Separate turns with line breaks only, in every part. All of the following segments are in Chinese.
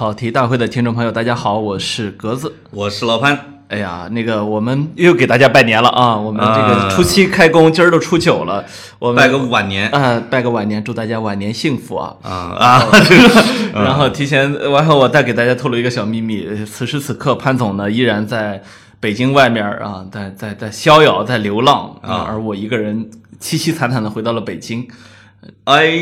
跑题大会的听众朋友，大家好，我是格子。
我是老潘。
哎呀，那个我们又给大家拜年了啊！我们这个
啊
初七开工，今儿都初九了，我们
拜个晚年
啊、拜个晚年，祝大家晚年幸福啊！
啊啊！
然后提前，然后我再给大家透露一个小秘密，呃此时此刻潘总呢依然在北京外面啊，在在在逍遥，在流浪啊，而我一个人凄凄惨惨的回到了北京，
哎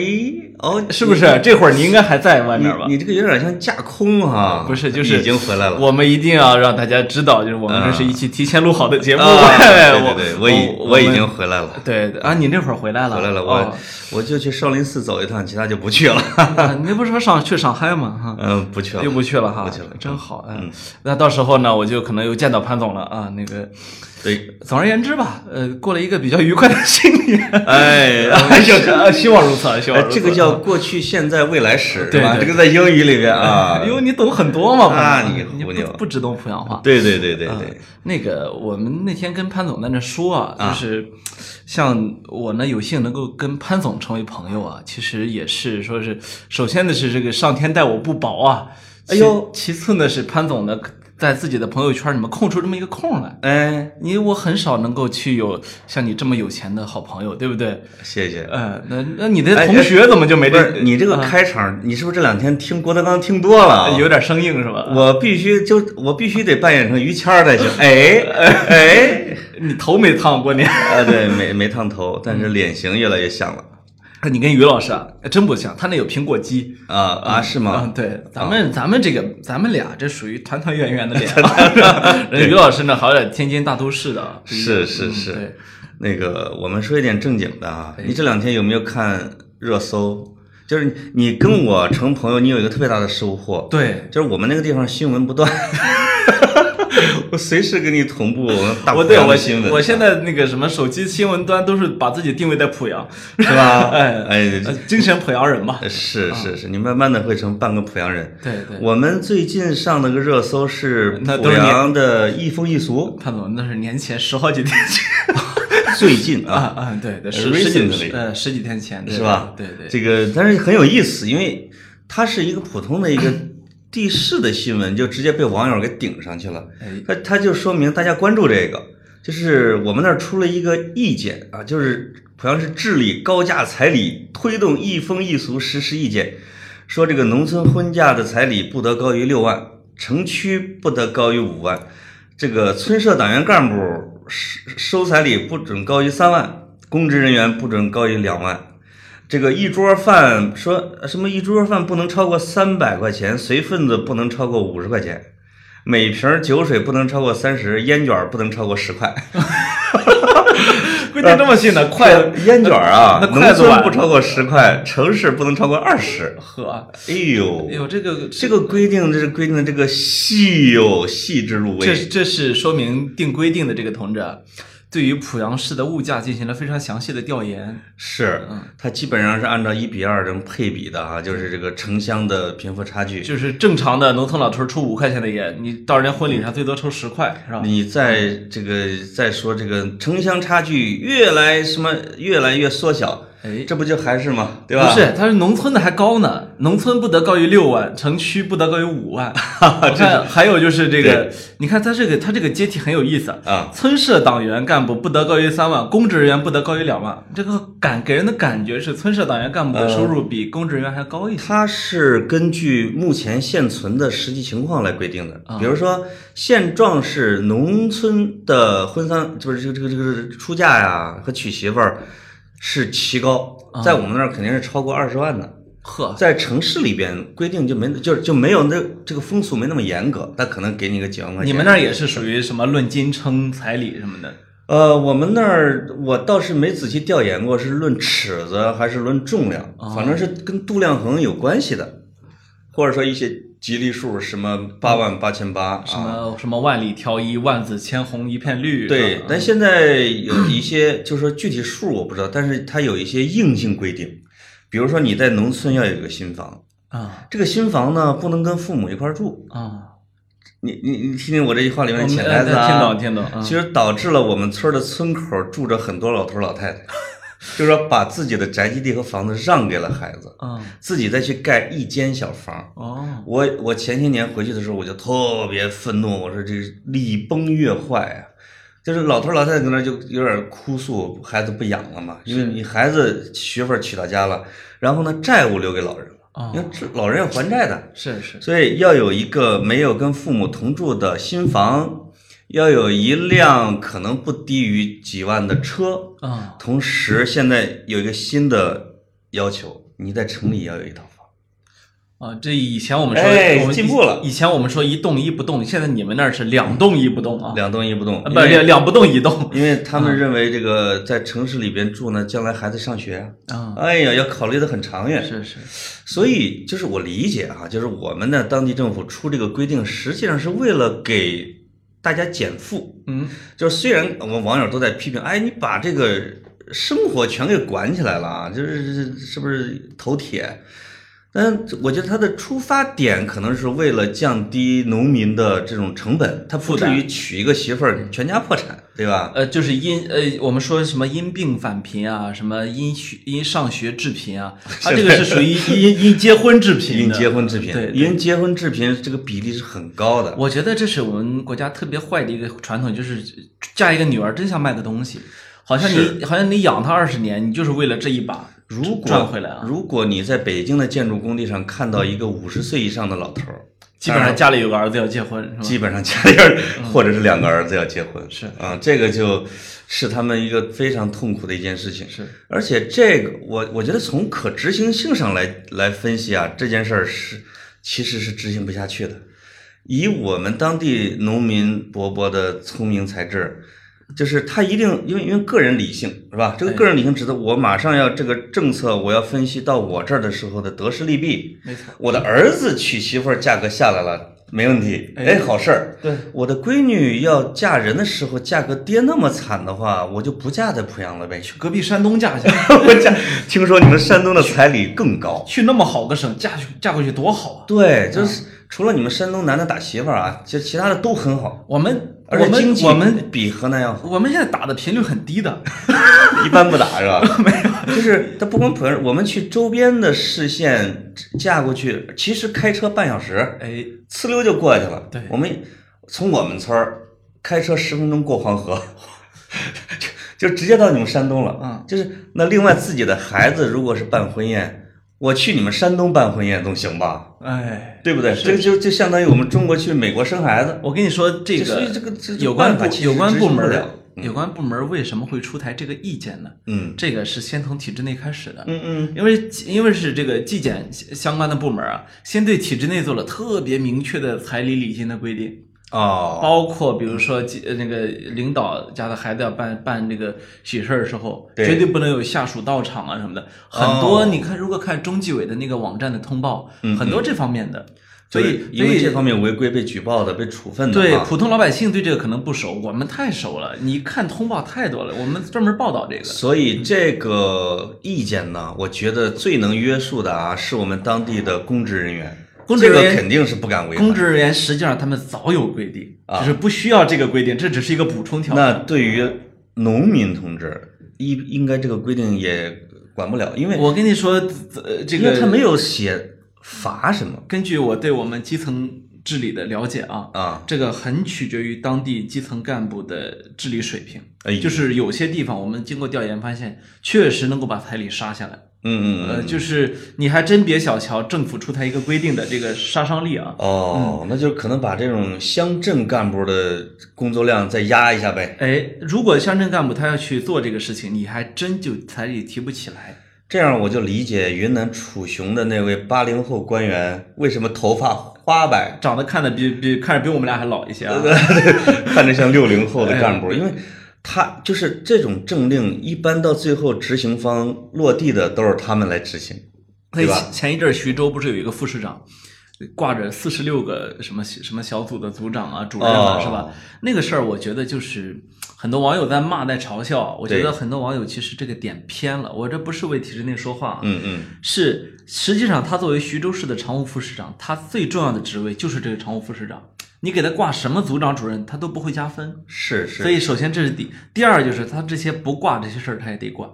哦，
是不是？这会儿你应该还在外面吧？
你这个有点像架空哈，
不是，就是
已经回来了。
我们一定要让大家知道，就是我们这是一期提前录好的节目。
对对对，我已
我
我已经回来了，
对啊，你那会儿回来了，
回来了，
哦
我我就去少林寺走一趟，其他就不去了。
啊你那不是说上去上海吗？哈。
嗯，不去了，
又不去了哈，
不去了
真好哎。
嗯
那到时候呢，我就可能又见到潘总了啊。那个，
对，
总而言之吧，呃，过了一个比较愉快的新年。
哎，
哎呀，希望如此啊，希望
哎
如此。
这个叫过去、现在、未来史，
对吧？
这个在英语里面啊
因为，你懂很多嘛？
啊
你
你
不不只懂濮阳话。
对对对对
啊
对，
那个，我们那天跟潘总在那说啊，
啊
就是像我呢，有幸能够跟潘总成为朋友啊，其实也是说是，首先呢是这个上天待我不薄啊，
哎呦
其，其次呢是潘总呢在自己的朋友圈里面空出这么一个空来。
哎，
你我很少能够去有像你这么有钱的好朋友，对不对？
谢谢。
嗯，那那你的同学怎么就没
不
这？
是你这个
啊
开场，你是不是这两天听郭德纲听多了？
有点生硬是吧？
我必须就我必须得扮演成于谦儿才行。哎哎，
你头没烫过年？
啊对，没没烫头，但是脸型越来越像了
你跟于老师啊，真不像，他那有苹果肌。
啊啊是
嗯，
吗？
对，咱们咱们这个咱们俩这属于团团圆圆的脸 于老师呢好点天津大都市的啊，
是是
嗯
是
对，
那个我们说一点正经的啊，
哎
你这两天有没有看热搜？就是你你跟我成朋友，你有一个特别大的收获，
对，
就是我们那个地方新闻不断，我随时给你同步 大濮
我对我
阳的新闻，
我现在那个什么手机新闻端都是把自己定位在濮阳，
是吧？
哎
哎，
呃精神濮阳人嘛，
是是是，你慢慢的会成半个濮阳人。
对对。
我们最近上了个热搜是濮
那都是你
阳的一风一俗，
潘总那是年前十好几天前。
最近
啊。
啊，
啊，对对，十十几
Recently
呃十几天前对
是吧？
对对，
这个但是很有意思，因为它是一个普通的一个地市的新闻，就直接被网友给顶上去了。
哎
它它就说明大家关注这个，就是我们那儿出了一个意见啊，就是好像是治理高价彩礼，推动一风一俗实施意见，说这个农村婚嫁的彩礼不得高于六万，城区不得高于五万，这个村社党员干部收收彩礼不准高于三万，公职人员不准高于两万。这个一桌饭说什么？一桌饭不能超过三百块钱，随份子不能超过五十块钱，每瓶酒水不能超过三十，烟卷不能超过十块。
规定这么细呢，快
烟卷啊，
那
农村不超过十块，城市不能超过二十。
呵，
哎呦
哎，呦这个
这个规定，这是规定的这个细哟，细致入
这
微。
这是说明定规定的这个同志啊，对于濮阳市的物价进行了非常详细的调研。
是，它基本上是按照一比二这种配比的啊，就是这个城乡的贫富差距。
就是正常的农村老头儿抽五块钱的烟，你到人家婚礼上最多抽十块，是吧？
你在这个再说这个城乡差距越来什么越来越缩小，
哎，
这不就还是吗？对吧？
不是，他是农村的还高呢，农村不得高于六万，城区不得高于五万。我看还有就是这个，你看他这个他这个阶梯很有意思
啊。
村社党员干部不得高于三万，公职人员不得高于两万。这个感给人的感觉是村社党员干部的收入比公职人员还高一些。
它是根据目前现存的实际情况来规定的。比如说，现状是农村的婚丧，就是这个这个这个出嫁呀和娶媳妇儿是奇高，在我们那儿肯定是超过二十万的。
呵，
在城市里边规定就没就是就没有那这个风俗没那么严格，他可能给你个几万块钱。
你们那儿也是属于什么论斤称彩礼什么的？
呃，我们那儿我倒是没仔细调研过，是论尺子还是论重量，
哦
反正是跟度量衡有关系的，或者说一些吉利数，什么八万八千八
什
啊。
么什么万里挑一，万紫千红一片绿。
对，但现在有一些，就是说具体数我不知道，但是它有一些硬性规定，比如说你在农村要有一个新房，
啊
这个新房呢不能跟父母一块儿住。
啊，
你你你听听我这句话里面的潜台词啊，
呃听懂听懂。嗯
其实导致了我们村的村口住着很多老头老太太。就是说把自己的宅基地和房子让给了孩子，
嗯，
自己再去盖一间小房。
哦，
我我前些年回去的时候，我就特别愤怒，我说这礼崩乐坏啊！就是老头老太太搁那就有点哭诉，孩子不养了嘛，因为你孩子媳妇儿娶到家了，然后呢债务留给老人了，
哦
因为这老人要还债的，
是是，
所以要有一个没有跟父母同住的新房，要有一辆可能不低于几万的车，
啊，
同时现在有一个新的要求，你在城里要有一套房。
啊，这以前我们说
哎
我们
进步了。
以前我们说一动一不动，现在你们那儿是两动一不动啊，
两动一不动，
啊不两两不动一动。
因为他们认为这个在城市里边住呢，将来孩子上学啊，
啊，
哎呀，要考虑的很长远。
是是，
所以就是我理解啊，就是我们的当地政府出这个规定，实际上是为了给大家减负。
嗯，
就是虽然我们网友都在批评，哎，你把这个生活全给管起来了啊，就是是不是头铁？但我觉得它的出发点可能是为了降低农民的这种成本，他不至于娶一个媳妇儿全家破产，对吧？
呃，就是因呃，我们说什么因病返贫啊，什么因学因上学致贫啊，它 这个是属于因因结婚致贫
因结婚致贫，
对，对。
因结婚致贫这个比例是很高的。
我觉得这是我们国家特别坏的一个传统，就是嫁一个女儿真像卖个东西，好像你好像你养她二十年，你就是为了这一把
如果
赚回来啊。
如果你在北京的建筑工地上看到一个五十岁以上的老头儿，
基本上家里有个儿子要结婚，是吧？
基本上家里人或者是两个儿子要结婚，
是
啊，这个就是他们一个非常痛苦的一件事情。
是，
而且这个我我觉得从可执行性上来来分析啊，这件事儿是其实是执行不下去的。以我们当地农民伯伯的聪明才智，就是他一定因为因为个人理性是吧？这个个人理性指的我马上要这个政策我要分析到我这儿的时候的得失利弊。
没错。
我的儿子娶媳妇儿价格下来了，没问题，
哎
哎，好事儿。
对，
我的闺女要嫁人的时候，价格跌那么惨的话，我就不嫁在濮阳了呗。
去隔壁山东嫁去，
我嫁，听说你们山东的彩礼更高。
去那么好个省，嫁去嫁过去多好啊！
对，就是除了你们山东男的打媳妇儿啊，其实其他的都很好，
我们
而
我们
且经济
我们
比河南要好，
我们现在打的频率很低的，
一般不打是吧？没有，就是它不光濮阳，我们去周边的市县嫁过去，其实开车半小时，
哎，
呲溜就过去了。
对
我们从我们村儿开车十分钟过黄河，就 就直接到你们山东了。
嗯，
就是那另外自己的孩子如果是办婚宴，我去你们山东办婚宴总行吧？
哎，
对不对？这个就就相当于我们中国去美国生孩子，
我跟你说，这
所以
个
这个这
有关有关部门儿
行不了
有关部门儿为什么会出台这个意见呢？
嗯
这个是先从体制内开始的。
嗯嗯，
因为因为是这个纪检相关的部门啊，先对体制内做了特别明确的彩礼礼金的规定，
哦，
包括比如说纪呃那个领导家的孩子要办办这个喜事儿的时候，
对
绝对不能有下属到场啊什么的。很多你看，如果看中纪委的那个网站的通报，很多这方面的，所以
因为这方面违规被举报的、被处分的啊
对普通老百姓对这个可能不熟，我们太熟了。你看通报太多了，我们专门报道这个。
所以这个意见呢，我觉得最能约束的啊，是我们当地的公职人员。这个
公职人员
肯定是不敢违反。
公职人员实际上他们早有规定，
啊
就是不需要这个规定，这只是一个补充条
那。对于农民同志，应应该这个规定也管不了，因为
我跟你说，呃，这个
因为他没有写罚什么
根据我对我们基层治理的了解啊，
啊。
这个很取决于当地基层干部的治理水平。
哎
就是有些地方我们经过调研发现，确实能够把彩礼杀下来。
嗯嗯
呃，就是你还真别小瞧政府出台一个规定的这个杀伤力啊。
哦，那就可能把这种乡镇干部的工作量再压一下呗。
哎，如果乡镇干部他要去做这个事情，你还真就彩礼提不起来。
这样我就理解云南楚雄的那位八零后官员为什么头发花白，
长得看的比比看着比我们俩还老一些啊。
看着像六零后的干部，因为他就是这种政令，一般到最后执行方落地的都是他们来执行，
所以
对吧
前前一阵儿徐州不是有一个副市长，挂着四十六个什么什么小组的组长啊、主任啊，
哦
是吧？那个事儿，我觉得就是很多网友在骂、在嘲笑。我觉得很多网友其实这个点偏了。我这不是为体制内说话啊，
嗯嗯，
是实际上他作为徐州市的常务副市长，他最重要的职位就是这个常务副市长。你给他挂什么组长、主任，他都不会加分。
是是，
所以首先这是第第二就是他这些不挂这些事儿他也得管。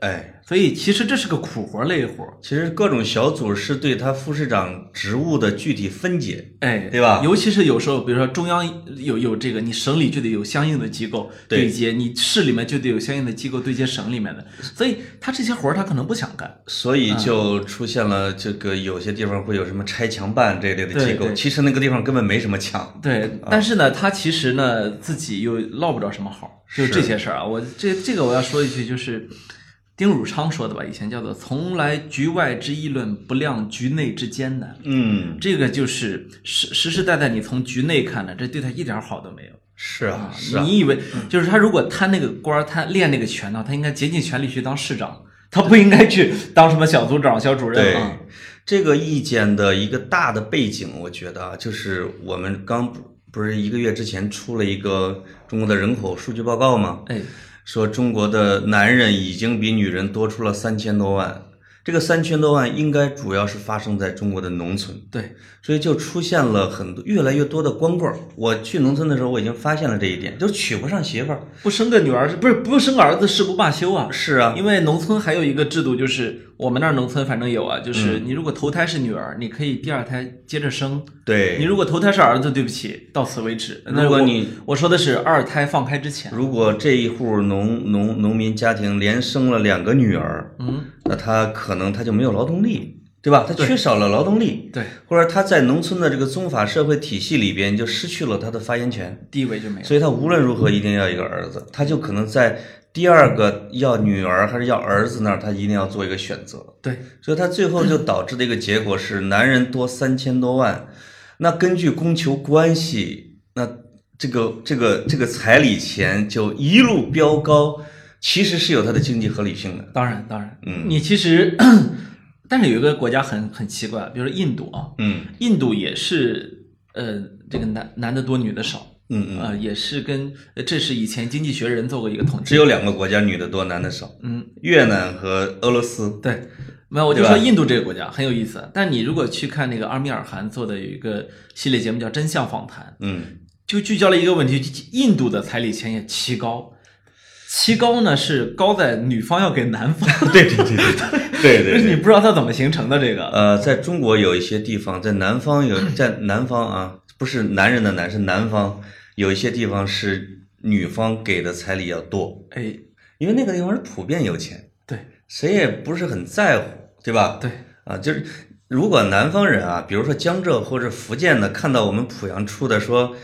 哎，
所以其实这是个苦活累活儿，
其实各种小组是对他副市长职务的具体分解，
哎，
对吧
尤其是有时候，比如说中央有有这个，你省里就得有相应的机构
对
对接，你市里面就得有相应的机构对接省里面的，所以他这些活儿他可能不想干。
所以就出现了这个有些地方会有什么拆墙办这类的机构，其实那个地方根本没什么墙。
对，但是呢，他其实呢自己又落不着什么好，就这些事儿啊。我这这个我要说一句，就是丁汝昌说的吧，以前叫做“从来局外之议论，不量局内之艰难”。
嗯，
这个就是实实实在在你从局内看的，这对他一点好都没有。
是啊，是啊，
你以为就是他如果贪那个官儿，他练那个拳呢，他应该竭尽全力去当市长，他不应该去当什么小组长、小主任
对
啊。
这个意见的一个大的背景，我觉得啊，就是我们刚不不是一个月之前出了一个中国的人口数据报告吗？
哎，
说中国的男人已经比女人多出了三千多万，这个三千多万应该主要是发生在中国的农村，
对，
所以就出现了很多越来越多的光棍儿。我去农村的时候，我已经发现了这一点，就是娶不上媳妇儿。
不生个女儿不是不生个儿子誓不罢休啊。
是啊，
因为农村还有一个制度，就是我们那儿农村反正有啊，
嗯
就是你如果头胎是女儿，你可以第二胎接着生；
对。
你，如果头胎是儿子，对不起，到此为止。那
如果你
我说的是二胎放开之前，
如果这一户农农农民家庭连生了两个女儿，
嗯，
那他可能他就没有劳动力，对吧？他缺少了劳动力，
对，
或者他在农村的这个宗法社会体系里边就失去了他的发言权。
地位就没有。
所以他无论如何一定要一个儿子，他就可能在第二个要女儿还是要儿子那儿，他一定要做一个选择。
对，
所以他最后就导致的一个结果是，男人多三千多万，那根据供求关系，那这个这个这个彩礼钱就一路飙高，其实是有它的经济合理性的。
当然当然，
嗯
你其实，但是有一个国家很很奇怪，比如说印度啊，
嗯。
印度也是呃这个男男的多女的少，
嗯嗯，
呃也是跟呃这是以前《经济学人》做过一个统计。
只，有两个国家女的多，男的少，
嗯，
越南和俄罗斯。
对，没有，我就说印度这个国家很有意思。但你如果去看那个阿米尔汗做的有一个系列节目叫《真相访谈》，
嗯。
就聚焦了一个问题：印度的彩礼钱也奇高，奇高呢是高在女方要给男方，
对对对对对对对。
就是你不知道它怎么形成的这个。
呃，在中国有一些地方，在南方有，在南方啊，不是男人的男，是南方有一些地方是女方给的彩礼要多，
哎，
因为那个地方是普遍有钱，
对
谁也不是很在乎，对吧？
对，
啊，就是如果南方人啊，比如说江浙或者福建的，看到我们濮阳出的说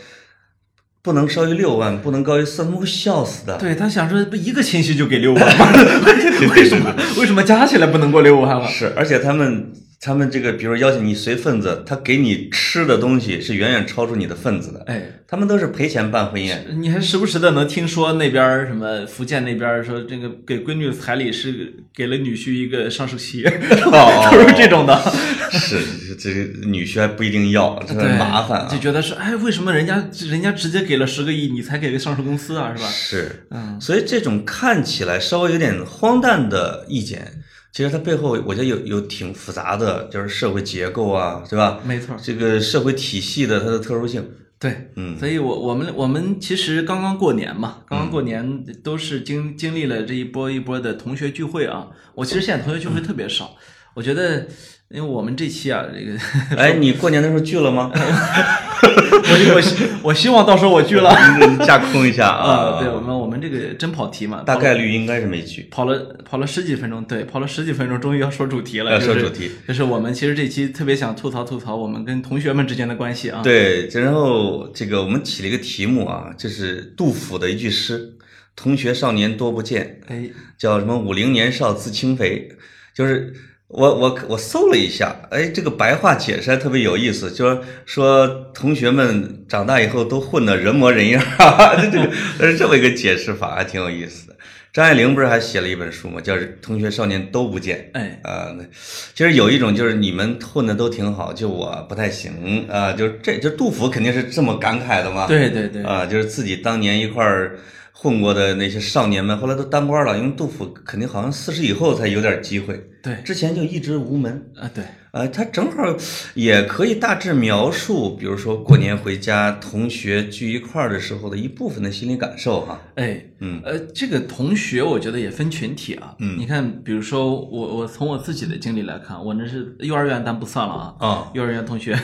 不能少于六万，不能高于四万，会笑死的。
对他想说不一个亲戚就给六万吗？为什么 为什么加起来不能过六万了？
是，而且他们他们这个，比如邀请你随份子，他给你吃的东西是远远超出你的份子的，
哎，
他们都是赔钱办婚宴。
你还时不时的能听说那边什么福建那边说这个给闺女彩礼是给了女婿一个上市企业，
哦
都是这种的。
是，这个女婿还不一定要，这很，麻烦啊
就。觉得是，哎，为什么人家人家直接给了十个亿，你才给个上市公司啊，是吧？
是，
嗯，
所以这种看起来稍微有点荒诞的意见，其实它背后我觉得有有挺复杂的，就是社会结构啊，对吧？
没错，
这个社会体系的它的特殊性。
对，
嗯
所以我我们我们其实刚刚过年嘛，刚刚过年都是经经历了这一波一波的同学聚会啊。我其实现在同学聚会特别少，我觉得，因为我们这期啊，这个
哎，你过年的时候聚了吗？
我我希我希望到时候我聚了
你架空一下
啊。
啊。
对，我们我们这个真跑题嘛，
大概率应该是没聚。
跑了跑了十几分钟，对，跑了十几分钟，终于要说主题了。
要说主题，
就是我们其实这期特别想吐槽吐槽我们跟同学们之间的关系啊。
对，然后这个我们起了一个题目啊，就是杜甫的一句诗：“同学少年多不见，
哎，
叫什么？五陵年少自轻肥。”就是我我我搜了一下，哎，这个白话解释还特别有意思，就是说同学们长大以后都混得人模人样儿，这 这个是这么一个解释法，还挺有意思的。张爱玲不是还写了一本书吗？叫《同学少年都不见》。
哎，
啊，那其实有一种就是你们混的都挺好，就我不太行啊，就是这就杜甫肯定是这么感慨的嘛。
对对对，
啊，就是自己当年一块儿混过的那些少年们，后来都当官了，因为杜甫肯定好像四十以后才有点机会，
对，
之前就一直无门。
啊对，
呃，它正好也可以大致描述，比如说过年回家，同学聚一块儿的时候的一部分的心理感受哈。
哎，
嗯
呃，这个同学我觉得也分群体啊。
嗯
你看，比如说我我从我自己的经历来看，我那是幼儿园，咱不算了啊。
啊，
幼儿园同学，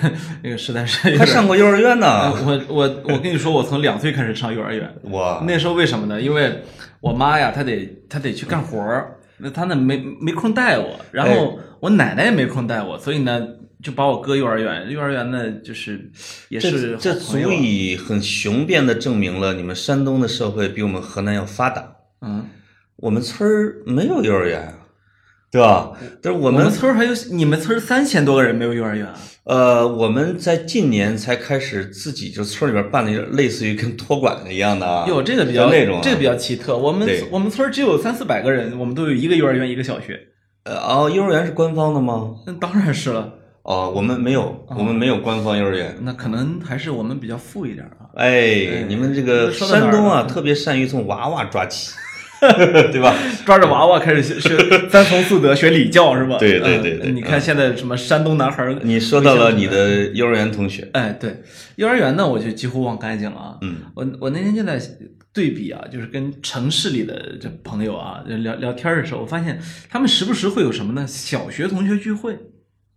那个实在是
他上过幼儿园
呃
呢。
我我我跟你说，我从两岁开始上幼儿园。
哇，
那时候为什么呢？因为我妈呀，她得她得去干活儿，那他呢没没空带我，然后我奶奶也没空带我，所以呢就把我搁幼儿园。幼儿园呢就是也是
这这足以很雄辩的证明了你们山东的社会比我们河南要发达。
嗯，
我们村儿没有幼儿园啊，对吧？但是我
我
们
村儿还有你们村儿三千多个人没有幼儿园啊？
呃，我们在近年才开始自己就村里边办了一个类似于跟托管的一样的啊，
哟，这个比较
那种啊
这个比较奇特。我们我们村儿只有三四百个人，我们都有一个幼儿园，一个小学。
呃哦，幼儿园是官方的吗？
那当然是了，
哦，我们没有，我们没有官方幼儿园。
那可能还是我们比较富一点啊。
哎，你们这个山东啊，特别善于从娃娃抓起，对吧？
抓着娃娃开始学学三从四德，学礼教是吧？
对对
嗯
对对
你看现在什么山东男孩儿，
你说到了你的幼儿园同学，
哎，对，幼儿园呢，我就几乎忘干净了啊。
嗯，
我我那天就在对比啊，就是跟城市里的这朋友啊聊聊天的时候，我发现他们时不时会有什么呢？小学同学聚会。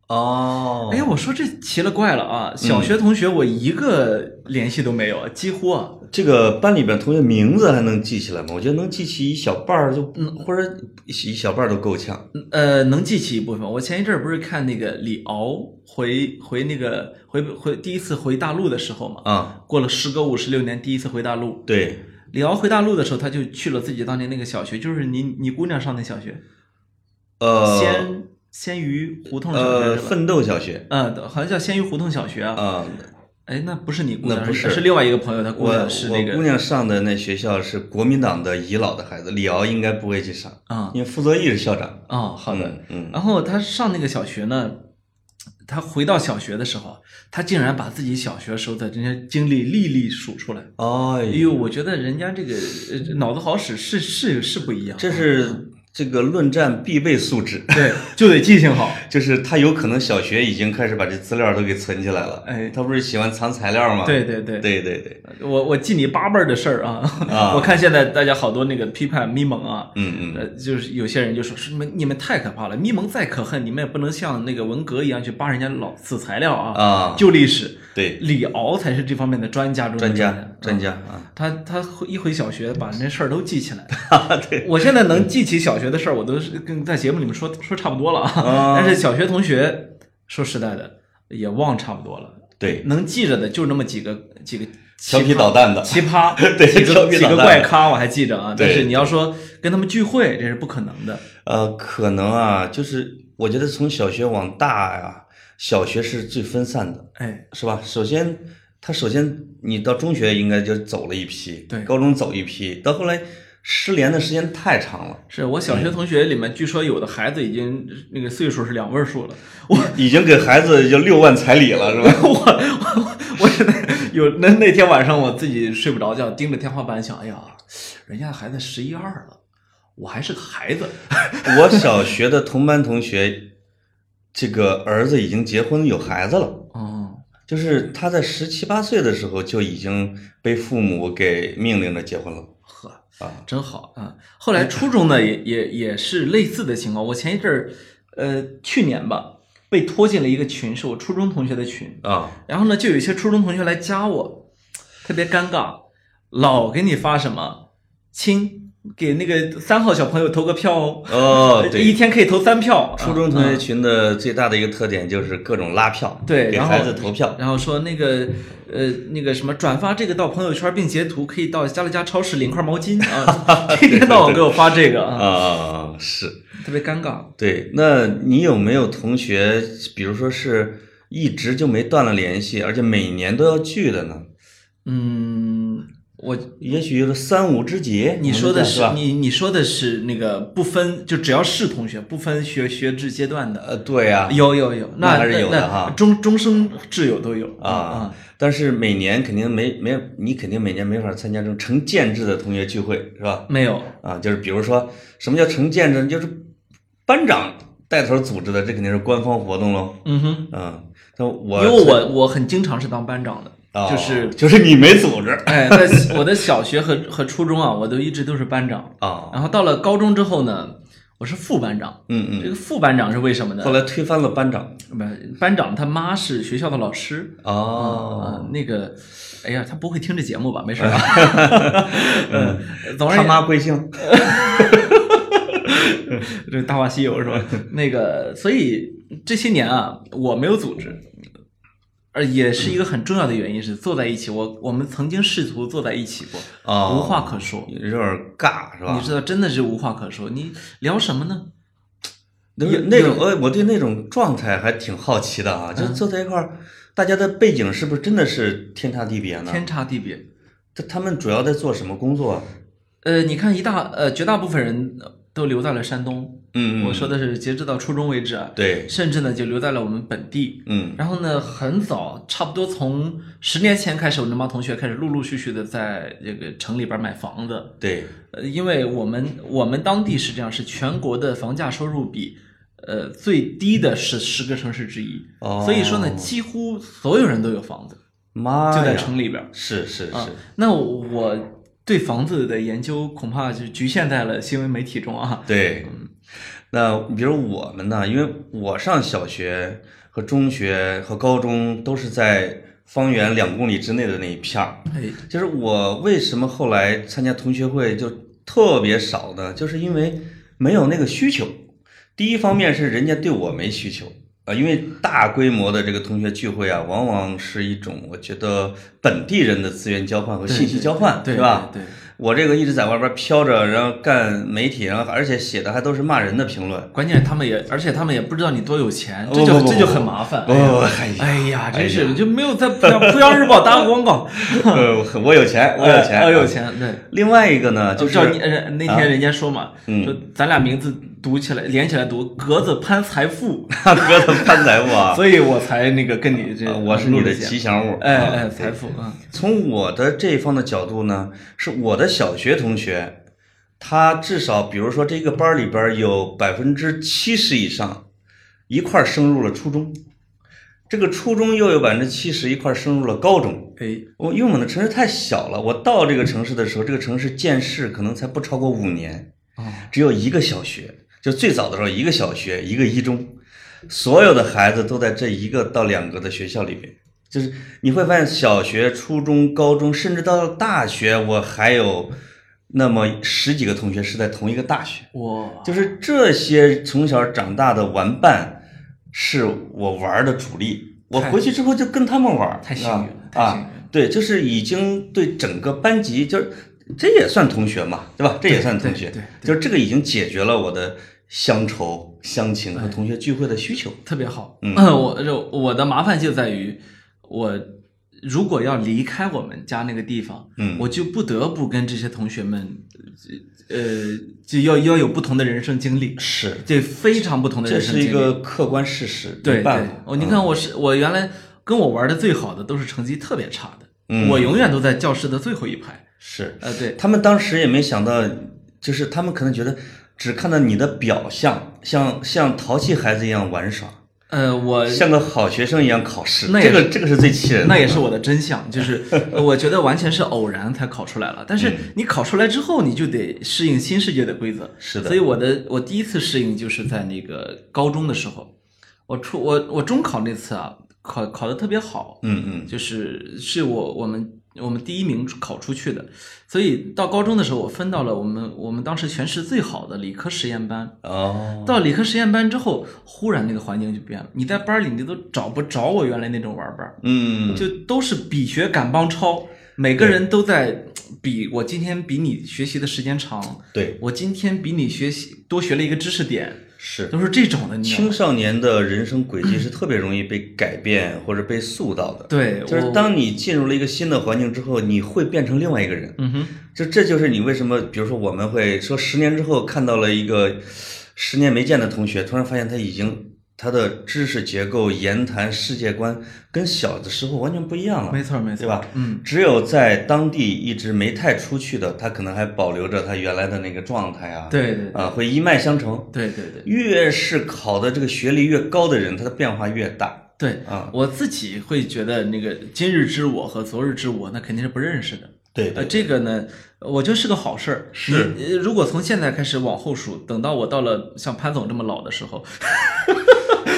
哦
哎，我说这奇了怪了啊！小学同学我一个联系都没有啊，几乎啊。
这个班里边同学名字还能记起来吗？我觉得能记起一小半儿就，或者一小半儿都够呛。
呃，能记起一部分。我前一阵儿不是看那个李敖回回那个回回第一次回大陆的时候嘛，
啊，
过了时隔五十六年，第一次回大陆。
对，
李敖回大陆的时候，他就去了自己当年那个小学，就是你你姑娘上的小学，
呃，
鲜鲜鱼胡同小学
呃，奋斗小学
嗯，好像叫鲜鱼胡同小学啊。
啊，
哎，那不是你姑娘，
那不是
是另外一个朋友，他姑
我
娘是那个
姑娘上的那学校是国民党的遗老的孩子，李敖应该不会去上，
啊
因为傅作义是校长。
啊，好的。
嗯，嗯，
然后他上那个小学呢，他回到小学的时候，他竟然把自己小学时候的这些经历历历数出来。
哎
哎呦，我觉得人家这个呃脑子好使是是是不一样，
这是这个论战必备素质，
对，就得记性好。
就是他有可能小学已经开始把这资料都给存起来了。
哎
他不是喜欢藏材料吗？
对对对，
对对对，
我我记你八辈儿的事儿啊！
啊
我看现在大家好多那个批判咪蒙啊，
嗯嗯，
呃，就是有些人就说是你们你们太可怕了，咪蒙再可恨，你们也不能像那个文革一样去扒人家老死材料啊，
啊，
旧历史。
对，
李敖才是这方面的专家中的
专家
家，
专家
嗯
啊，
他他一回小学把那事儿都记起来。
对，
我现在能记起小学的事儿，我都是跟在节目里面说说差不多了啊。
啊
但是小学同学，说实在的，也忘差不多了。
对，
能记着的就那么几个几个
调皮捣蛋的，
奇葩，
对
几个几个怪咖我还记着啊。但是你要说跟他们聚会，这是不可能的。
呃，可能啊，就是我觉得从小学往大呀，小学是最分散的，
哎，
是吧？首先，他首先你到中学应该就走了一批，
对
高中走一批，到后来失联的时间太长了，
是我小学同学里面，据说有的孩子已经那个岁数是两位数了。我
已经给孩子就六万彩礼了，是吧？
我我我现在有那那天晚上我自己睡不着觉，盯着天花板想，哎呀，人家孩子十一二了，我还是个孩子。
我小学的同班同学，这个儿子已经结婚有孩子了。
哦，
就是他在十七八岁的时候就已经被父母给命令着结婚了
呵，
啊！
真好啊！后来初中呢，也也也是类似的情况。我前一阵儿，呃，去年吧，被拖进了一个群，是我初中同学的群。
啊，
然后呢，就有一些初中同学来加我，特别尴尬，老给你发什么亲，给那个三号小朋友投个票哦，
哦，
一
对，
天可以投三票。
初中同学
嗯
群的最大的一个特点就是各种拉票，
对然后
孩子投票。
然后说那个呃那个什么转发这个到朋友圈并截图，可以到家乐家超市领块毛巾啊，一天到晚给我发这个
啊！是
特别尴尬。
对。那你有没有同学，比如说是一直就没断了联系，而且每年都要聚的呢？
嗯，我
也许有个三五知己，
你说的是
吧？
你你说的是那个不分，就只要是同学，不分学学制阶段的，
呃，对呀、
有有有，
那还是有的
那
哈
终终生挚友都有
啊
啊。
但是每年肯定没没你肯定每年没法参加这种成建制的同学聚会，是吧？
没有，
啊，就是比如说什么叫成建制，就是班长带头组织的，这肯定是官方活动喽。
嗯哼，
嗯，他我
因为我我很经常是当班长的，
哦
就是
就是你没组织
哎，在我的小学和和初中啊，我都一直都是班长。
啊，
然后到了高中之后呢，我是副班长。
嗯嗯，
这个副班长是为什么呢
后？来推翻了班长
不，班长他妈是学校的老师。
哦，
啊，那个，哎呀，他不会听这节目吧？没事吧？嗯，总而
他妈贵姓？
这《大话西游》是吧？那个，所以这些年啊，我没有组织，而也是一个很重要的原因是坐在一起。我我们曾经试图坐在一起过，
哦，
无话可说。
有点尬是吧？
你知道，真的是无话可说。你聊什么呢？
那那种呃，我对那种状态还挺好奇的啊，
嗯
就坐在一块儿，大家的背景是不是真的是天差地别呢？
天差地别。
他他们主要在做什么工作啊？
呃，你看一大呃，绝大部分人都留在了山东。
嗯，嗯
我说的是截止到初中为止啊，
对，
甚至呢就留在了我们本地。
嗯。
然后呢，很早，差不多从十年前开始，我们这帮同学开始陆陆续续的在这个城里边买房子。
对，
呃，因为我们我们当地实际上是全国的房价收入比呃最低的是十个城市之一，
哦。
所以说呢，几乎所有人都有房子，
妈呀，
就在城里边。
是是
啊
是，，
那我对房子的研究恐怕就局限在了新闻媒体中啊。
对。那比如我们呢，因为我上小学和中学和高中都是在方圆两公里之内的那一片儿，
哎，
就是我为什么后来参加同学会就特别少呢？就是因为没有那个需求。第一方面是人家对我没需求啊、因为大规模的这个同学聚会啊，往往是一种我觉得本地人的资源交换和信息交换，
对
是吧？
对，对
我这个一直在外边飘着，然后干媒体，然后而且写的还都是骂人的评论。
关键他们也，而且他们也不知道你多有钱，这就这就很麻烦。
不
哎呀真
哎
是就没有在濮阳濮阳日报打个广告，
呃，我有钱，我有钱，
哎我有。钱。对，
另外一个呢，就是
叫你呃那天人家说嘛，
嗯
说咱俩名字读起来连起来读，格子攀财富，
大哥的潘财富啊，
所以我才那个跟你这
呃我是你的吉祥物。啊。
哎哎，财富啊，
从我的这一方的角度呢，是我的小学同学，他至少比如说这个班儿里边儿有百分之七十以上一块儿升入了初中，这个初中又有百分之七十一块儿升入了高中。
哎，
我因为我们的城市太小了，我到这个城市的时候，这个城市建市可能才不超过五年，
哦，
只有一个小学，就最早的时候一个小学一个一中，所有的孩子都在这一个到两个的学校里面。就是你会发现，小学、初中、高中，甚至到了大学，我还有那么十几个同学是在同一个大学。
哇，
就是这些从小长大的玩伴，是我玩的主力。我回去之后就跟他们玩，
太幸运了
啊
太幸运了
啊！对，就是已经对整个班级，就是这也算同学嘛，对吧？这也算同学，
对
就是这个已经解决了我的乡愁、乡情和同学聚会的需求。
特别好。
嗯
我就我的麻烦就在于，我如果要离开我们家那个地方，
嗯
我就不得不跟这些同学们，呃，就要要有不同的人生经历，
是，
这，非常不同的人生经历。
这是一个客观事实，
对哦，你看我是我原来跟我玩的最好的都是成绩特别差的，
嗯
我永远都在教室的最后一排。
是，
呃，对，
他们当时也没想到，就是他们可能觉得只看到你的表象，像像淘气孩子一样玩耍，
呃，我
像个好学生一样考试。
那也
这个这个是最气人的。
那也是我的真相，就是呃 我觉得完全是偶然才考出来了。但是你考出来之后，你就得适应新世界的规则。
是的
所以我的我第一次适应就是在那个高中的时候，我初我我中考那次啊，考考的特别好，
嗯嗯，
就是是我我们我们第一名考出去的，所以到高中的时候，我分到了我们我们当时全市最好的理科实验班。
哦，
到理科实验班之后，忽然那个环境就变了，你在班里你都找不着我原来那种玩伴。
嗯，
就都是比学赶帮超，每个人都在比我今天比你学习的时间长，
对，
我今天比你学习多学了一个知识点，
是
都是这种的？
青少年的人生轨迹是特别容易被改变或者被塑造的。
对，
就是当你进入了一个新的环境之后，你会变成另外一个人。
嗯哼，
就这就是你为什么，比如说我们会说十年之后看到了一个十年没见的同学，突然发现他已经他的知识结构、言谈、世界观跟小的时候完全不一样了，
没错没错，
对吧？
嗯，
只有在当地一直没太出去的，他可能还保留着他原来的那个状态啊，
对对
啊，会一脉相承。
对对对
越是考的这个学历越高的人，他的变化越大。
对
啊，
我自己会觉得那个今日之我和昨日之我，那肯定是不认识的。
对
呃，这个呢，我觉得是个好事儿。
是
如果从现在开始往后数，等到我到了像潘总这么老的时候，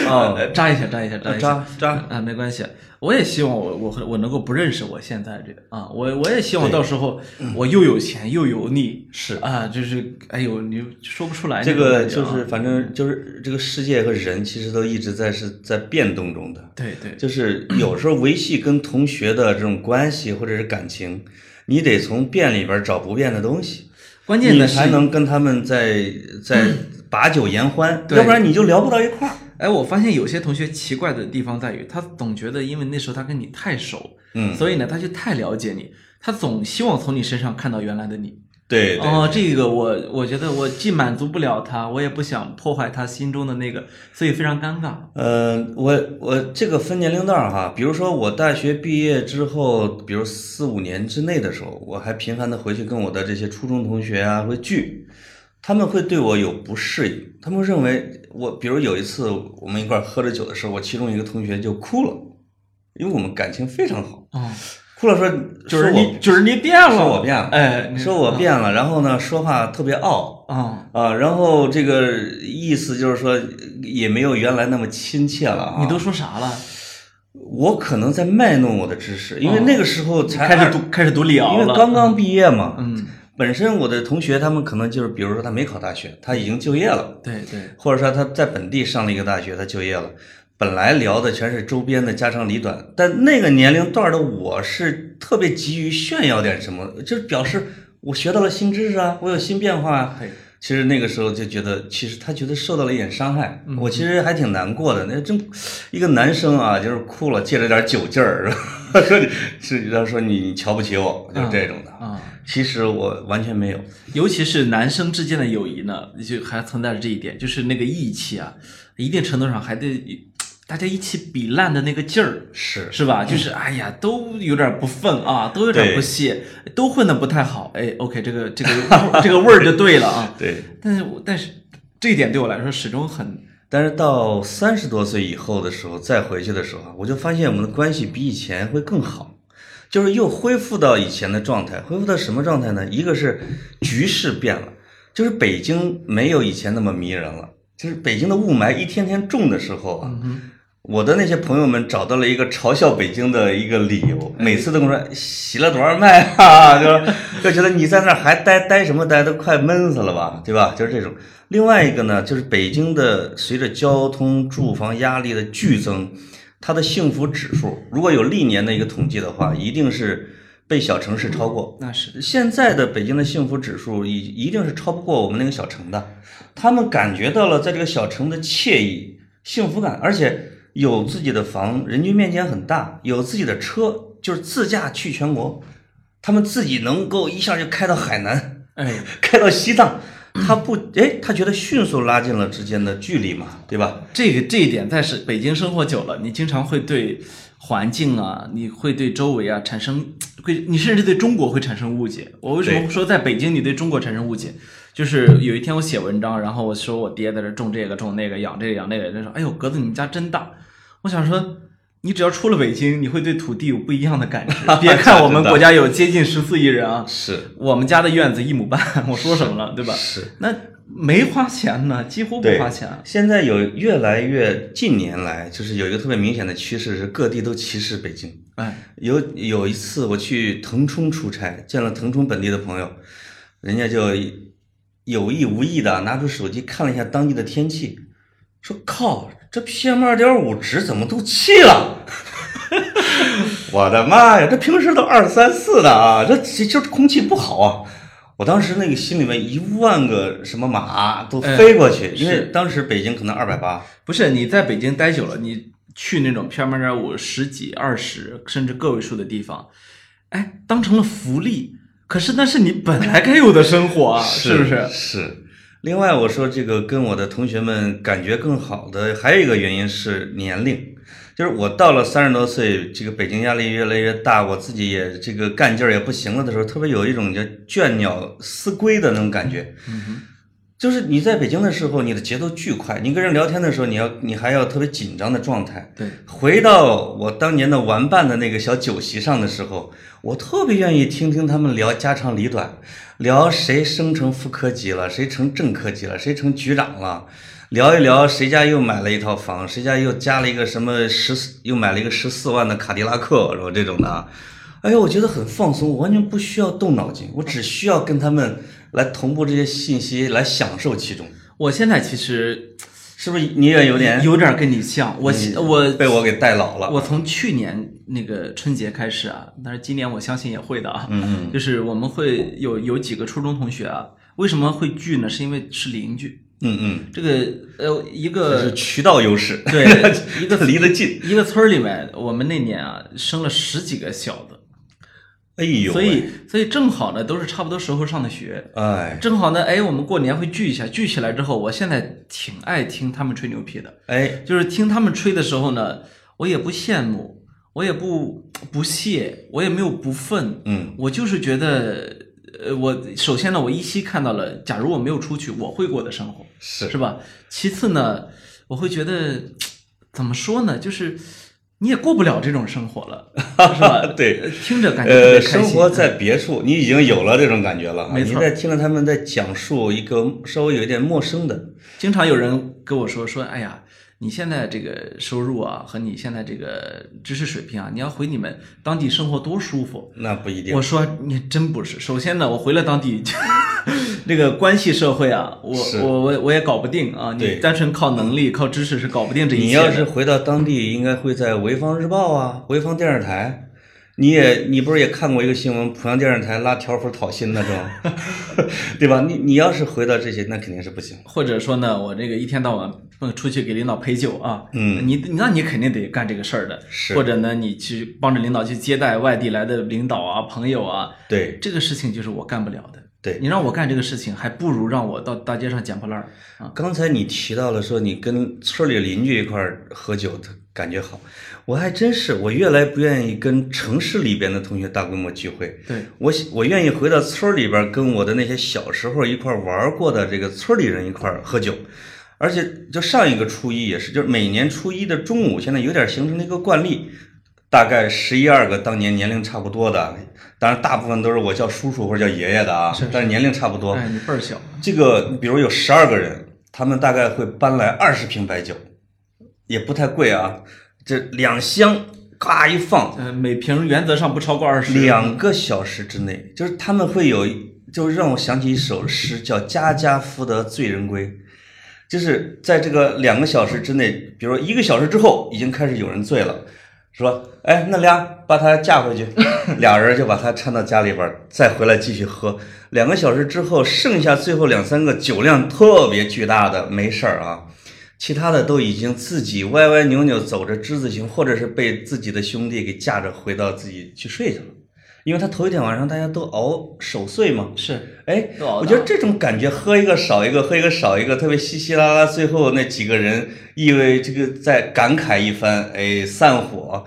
啊
呃扎一下，扎一下，扎一下。
扎，扎。
啊，没关系。我也希望我我我能够不认识我现在这个啊，我我也希望到时候我又有钱又油腻，
是。
啊，就是哎呦，你说不出来
这个就是反正就是这个世界和人其实都一直在是在变动中的。
对对。
就是有时候维系跟同学的这种关系或者是感情，你得从变里边找不变的东西，
关键的是
才能跟他们在在 把酒言欢，要不然你就聊不到一块儿。
哎，我发现有些同学奇怪的地方在于，他总觉得因为那时候他跟你太熟，
嗯，
所以呢，他就太了解你，他总希望从你身上看到原来的你。
对对
哦，这个我我觉得我既满足不了他，我也不想破坏他心中的那个，所以非常尴尬。
呃，我我这个分年龄段儿哈，比如说我大学毕业之后，比如四五年之内的时候，我还频繁的回去跟我的这些初中同学啊会聚，他们会对我有不适应，他们认为我，比如有一次我们一块儿喝着酒的时候，我其中一个同学就哭了，因为我们感情非常好，
哦，
哭了说
就是你，就是你变了，
说我变了
哎，
说我变了，然后呢说话特别傲，
啊，
啊，然后这个意思就是说，也没有原来那么亲切了啊。
你都说啥了？
我可能在卖弄我的知识，因为那个时候才二
开始读开始读李
因为，刚刚毕业嘛。
嗯，
本身我的同学他们可能就是，比如说他没考大学，他已经就业了，
对对，
或者说他在本地上了一个大学，他就业了。本来聊的全是周边的家长里短，但那个年龄段的我是特别急于炫耀点什么，就是表示我学到了新知识啊，我有新变化啊。
嘿
其实那个时候就觉得，其实他觉得受到了一点伤害，
嗯
我其实还挺难过的。那真一个男生啊，就是哭了，借着点酒劲儿，是 吧说你是他说你你瞧不起我，就是这种的。
啊。
其实我完全没有，
尤其是男生之间的友谊呢，就还存在着这一点，就是那个义气啊，一定程度上还得大家一起比烂的那个劲儿，
是
是吧？就是哎呀，都有点不忿啊，都有点不屑，都混得不太好。哎，OK，这个这个 这个味儿就对了啊。
对。
但是我但是这一点对我来说始终很
但是到三十多岁以后的时候，再回去的时候，我就发现我们的关系比以前会更好，就是又恢复到以前的状态。恢复到什么状态呢？一个是局势变了，就是北京没有以前那么迷人了，就是北京的雾霾一天天重的时候啊。我的那些朋友们找到了一个嘲笑北京的一个理由，每次都跟我说洗了多少麦啊，就就觉得你在那儿还待待什么待，都快闷死了吧，对吧？就是这种。另外一个呢，就是北京的随着交通、住房压力的剧增，它的幸福指数，如果有历年的一个统计的话，一定是被小城市超过。
那是
现在的北京的幸福指数一一定是超不过我们那个小城的，他们感觉到了在这个小城的惬意、幸福感，而且有自己的房，人均面积很大，有自己的车，就是自驾去全国，他们自己能够一下就开到海南，
哎，
开到西藏，他不哎，他觉得迅速拉近了之间的距离嘛，对吧？
这个这一点，在是北京生活久了，你经常会对环境啊，你会对周围啊产生会，你甚至对中国会产生误解。我为什么说在北京你对中国产生误解？就是有一天我写文章，然后我说我爹在这种这个种那个，养这个养那个，人家说哎呦格子你们家真大。我想说，你只要出了北京，你会对土地有不一样的感觉。别看我们国家有接近十四亿人啊，
是
我们家的院子一亩半，我说什么了，对吧？
是。
那没花钱呢，几乎不花钱。
现在有越来越近年来，就是有一个特别明显的趋势，是各地都歧视北京。
哎，
有有一次我去腾冲出差，见了腾冲本地的朋友，人家就有意无意的拿出手机看了一下当地的天气，说：“靠，这 PM 二点五值怎么都七了？” 我的妈呀，这平时都二三四的啊，这这就是空气不好啊！我当时那个心里面一万个什么马都飞过去，因为当时北京可能二百八，
不是你在北京待久了，你去那种 PM 二点五十几、二十甚至个位数的地方，哎，当成了福利。可是那是你本来该有的生活啊，是不是？
是。另外，我说这个跟我的同学们感觉更好的还有一个原因是年龄，就是我到了三十多岁，这个北京压力越来越大，我自己也这个干劲儿也不行了的时候，特别有一种叫倦鸟思归的那种感觉。
嗯
就是你在北京的时候，你的节奏巨快，你跟人聊天的时候，你要你还要特别紧张的状态。
对，
回到我当年的玩伴的那个小酒席上的时候，我特别愿意听听他们聊家长里短，聊谁升成副科级了，谁成正科级了，谁成局长了，聊一聊谁家又买了一套房，谁家又加了一个什么十四，又买了一个十四万的卡迪拉克，是吧？这种的啊，哎呦，我觉得很放松，我完全不需要动脑筋，我只需要跟他们来同步这些信息，来享受其中。
我现在其实
是不是你也有点
有点跟你像，我我
被我给带老了？
我从去年那个春节开始啊，但是今年我相信也会的啊。
嗯嗯
就是我们会有有几个初中同学啊，为什么会聚呢？是因为是邻居。
嗯嗯，
这个呃，一
这是
个
渠道优势，
对一个
离得近。
一个村儿里面，我们那年啊生了十几个小子，
哎呦，
所以所以正好呢都是差不多时候上的学，
哎。
正好呢哎我们过年会聚一下，聚起来之后，我现在挺爱听他们吹牛皮的，
哎，
就是听他们吹的时候呢，我也不羡慕，我也不不屑，我也没有不忿，
嗯。
我就是觉得，呃，我首先呢，我依稀看到了，假如我没有出去，我会过的生活，
是。
是吧？其次呢，我会觉得，怎么说呢，就是你也过不了这种生活了，是吧？
对
呃听着感觉。
生活在别处，你已经有了这种感觉了啊。
没错
你在听着他们在讲述一个稍微有一点陌生的，
经常有人跟我说说，哎呀，你现在这个收入啊，和你现在这个知识水平啊，你要回你们当地生活多舒服。
那不一定
我。说你真不是。首先呢，我回了当地，这个关系社会啊，我我我我也搞不定啊。你单纯靠能力、靠知识是搞不定这一切。
你要是回到当地，应该会在潍坊日报啊、潍坊电视台。你也，你不是也看过一个新闻，濮阳电视台拉条幅讨薪那种，对吧？你你要是回到这些，那肯定是不行。
或者说呢，我这个一天到晚嗯出去给领导陪酒啊，
嗯
你那你肯定得干这个事儿的。
是
或者呢，你去帮着领导去接待外地来的领导啊、朋友啊，
对
这个事情就是我干不了的。
对，
你让我干这个事情，还不如让我到大街上捡破烂儿啊。
刚才你提到了说你跟村里邻居一块儿喝酒，他感觉好。我还真是，我越来不愿意跟城市里边的同学大规模聚会。
对，
我喜我愿意回到村儿里边儿，跟我的那些小时候一块儿玩儿过的这个村里人一块儿喝酒。而且就上一个初一也是，就是每年初一的中午，现在有点形成了一个惯例，大概十一二个当年年龄差不多的，当然大部分都是我叫叔叔或者叫爷爷的啊，
是是
但是年龄差不多。
哎，你辈儿小，
这个比如有十二个人，他们大概会搬来二十瓶白酒，也不太贵啊，这两箱咔一放，
嗯，每瓶原则上不超过二十。
两个小时之内，就是他们会有，就是让我想起一首诗，叫“家家福得醉人归”，就是在这个两个小时之内，比如说一个小时之后，已经开始有人醉了，说：“哎，那俩把他架回去。”俩人就把他搀到家里边，再回来继续喝。两个小时之后，剩下最后两三个酒量特别巨大的没事儿啊，其他的都已经自己歪歪扭扭走着之字形，或者是被自己的兄弟给架着回到自己去睡去了。因为他头一天晚上大家都熬守岁嘛，
是
哎，我觉得这种感觉，喝一个少一个，喝一个少一个，特别稀稀拉拉，最后那几个人意味这个在感慨一番，哎，散伙，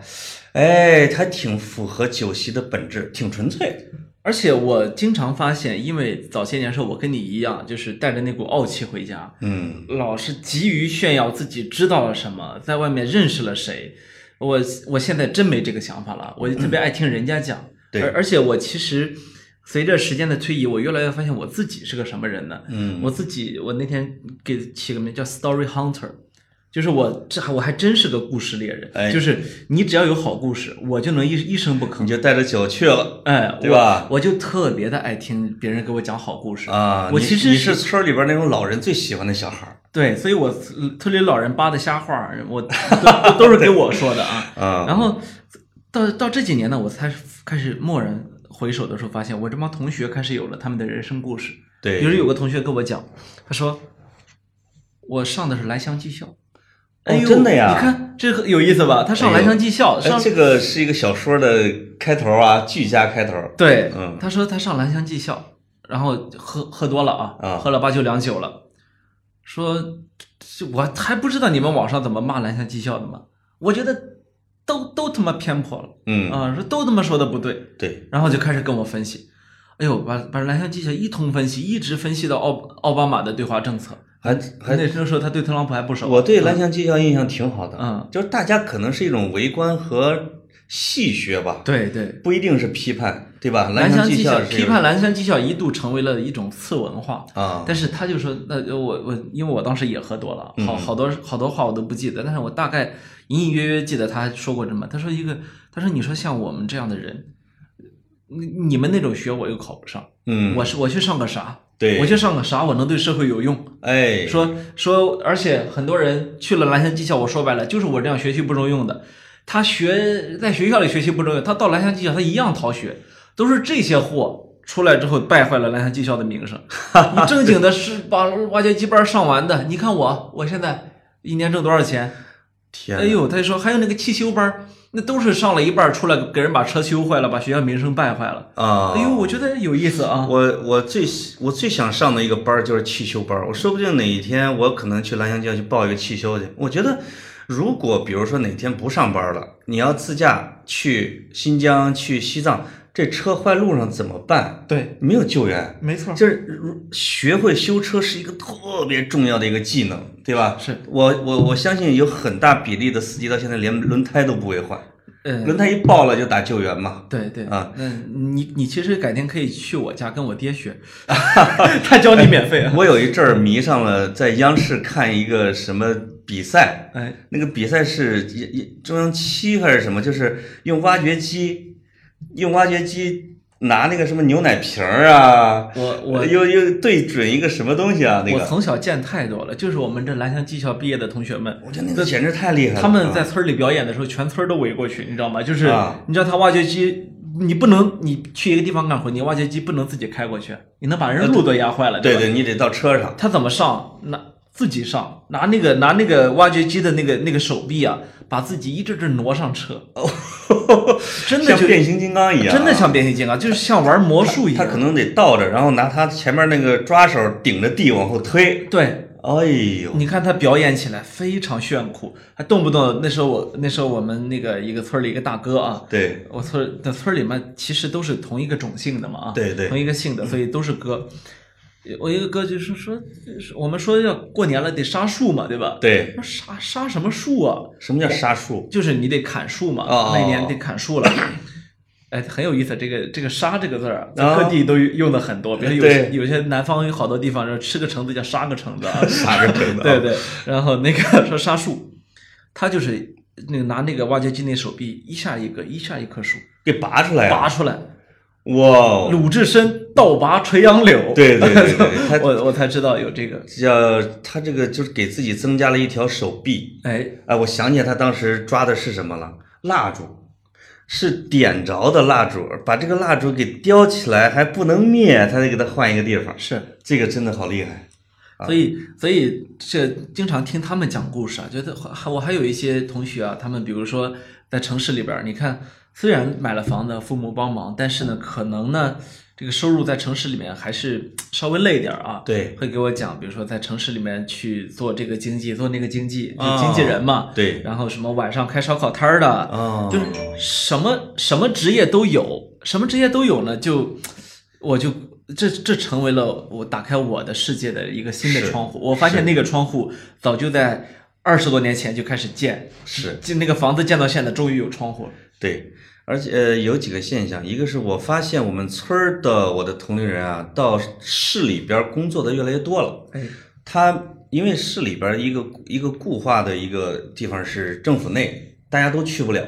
哎，他挺符合酒席的本质，挺纯粹。
而且我经常发现，因为早些年时候我跟你一样，就是带着那股傲气回家，
嗯，
老是急于炫耀自己知道了什么，在外面认识了谁。我我现在真没这个想法了，我就特别爱听人家讲。
对
而而且我其实随着时间的推移，我越来越发现我自己是个什么人呢？
嗯
我自己我那天给起个名叫 Story Hunter。就是我这还我还真是个故事猎人，
哎
就是你只要有好故事，我就能一一声不吭
你。就带着酒去了
哎，
对吧
我？我就特别的爱听别人给我讲好故事
啊！
我其实
你是村里边那种老人最喜欢的小孩儿
对，所以我村里老人扒的瞎话，我都都是给我说的啊。
啊。
然后到到这几年呢，我才开始蓦然回首的时候，发现我这帮同学开始有了他们的人生故事。
对，
比如有个同学跟我讲，他说我上的是蓝翔技校。哎呦，
真的呀
你看这个有意思吧？他上蓝翔技校，
哎，
上
这个是一个小说的开头啊，剧家开头。
对，
嗯
他说他上蓝翔技校，然后喝喝多了啊，
啊
喝了八九两酒了，说这我还不知道你们网上怎么骂蓝翔技校的吗？我觉得都都他妈偏颇了，
嗯。
啊，说都他妈说的不对，
对，
然后就开始跟我分析，哎呦，把把蓝翔技校一通分析，一直分析到奥奥巴马的对华政策，
还还
那时候他对特朗普还不熟，
我对蓝翔技校印象挺好的，
嗯，
就是大家可能是一种围观和戏谑吧，
对对。
不一定是批判，对吧？
蓝
翔
翔技校批判蓝翔技校一度成为了一种次文化，
啊，
但是他就说，那我我因为我当时也喝多了，好
嗯
好多好多话我都不记得，但是我大概隐隐约约记得他说过什么，他说一个，他说你说像我们这样的人，你你们那种学我又考不上，
嗯，
我是我去上个啥？
对
我去上个啥？我能对社会有用？
哎，
说说，而且很多人去了蓝翔技校，我说白了就是我这样学习不中用的。他学在学校里学习不重要，他到蓝翔技校他一样逃学，都是这些货出来之后败坏了蓝翔技校的名声。你正经的是把挖掘机班上完的，你看我，我现在一年挣多少钱？
天，
哎，呦，他就说还有那个汽修班，那都是上了一半出来给人把车修坏了，把学校名声败坏了。
啊，
哎呦，我觉得有意思啊。
我我最我最想上的一个班就是汽修班，我说不定哪一天我可能去蓝翔技校去报一个汽修去。我觉得，如果比如说哪天不上班了，你要自驾去新疆、去西藏，这车坏路上怎么办？
对，
没有救援，
没错，
就是如学会修车是一个特别重要的一个技能，对吧？
是。
我我我相信有很大比例的司机到现在连轮胎都不会换，
嗯，
轮胎一爆了就打救援嘛。
对对。
啊，
嗯你你其实改天可以去我家跟我爹学，他教你免费啊。
我有一阵儿迷上了在央视看一个什么比赛，
哎，
那个比赛是中央七还是什么，就是用挖掘机，用挖掘机拿那个什么牛奶瓶儿啊，
我我
又又对准一个什么东西啊，那个我，
从小见太多了，就是我们这蓝翔技校毕业的同学们，
我觉得那个简直太厉害了。
他们在
啊
村里表演的时候，全村都围过去，你知道吗？就是
啊
你知道他挖掘机，你不能你去一个地方干活，你挖掘机不能自己开过去，你能把人路都压坏了，吧？
对对，你得到车上。
他怎么上？拿自己上，拿那个拿那个挖掘机的那个那个手臂啊，把自己一阵阵挪上车，真的就
像变形金刚一样啊，
真的像变形金刚，就是像玩魔术一样。
他可能得倒着，然后拿他前面那个抓手顶着地往后推。
对，
哎呦，
你看他表演起来非常炫酷，还动不动那时候我那时候我们那个一个村里一个大哥啊，
对
我村的村里面其实都是同一个种姓的嘛啊，
对对
同一个姓的，所以都是哥。我一个哥就是说，我们说要过年了得杀树嘛，对吧？
对，
说杀杀什么树啊？
什么叫杀树？
就是你得砍树嘛，
哦
那年得砍树了。哎，很有意思，这个这个“杀”这个字儿啊，在
哦
各地都用的很多。比如有些有些南方有好多地方，说吃个橙子叫杀个橙子啊，
杀个橙子 啊
对对。然后那个说杀树，他就是那个拿那个挖掘机那手臂一下一个一下一棵树
给拔出来啊！
拔出来，
哇，
鲁智深倒拔垂杨柳。
对对对 对，他
我我才知道有这个。
叫他这个就是给自己增加了一条手臂。
哎，
哎，我想起来他当时抓的是什么了？蜡烛，是点着的蜡烛，把这个蜡烛给叼起来还不能灭，他得给他换一个地方。
是。
这个真的好厉害。
所以，所以这经常听他们讲故事啊，觉得还我还有一些同学啊，他们比如说在城市里边儿，你看虽然买了房子，父母帮忙，但是呢，可能呢这个收入在城市里面还是稍微累点儿啊。
对
会给我讲，比如说在城市里面去做这个经济，做那个经济，就
哦
经纪人嘛。
对，
然后什么晚上开烧烤摊儿的，
哦，
就是什么什么职业都有，什么职业都有呢，就我就这这成为了我打开我的世界的一个新的窗户。我发现那个窗户早就在二十多年前就开始建，
是
就那个房子建到现在，终于有窗户了。
对，而且呃有几个现象，一个是我发现我们村儿的我的同龄人啊，到市里边工作的越来越多了。
哎，
他因为市里边一个一个固化的一个地方是政府内，大家都去不了，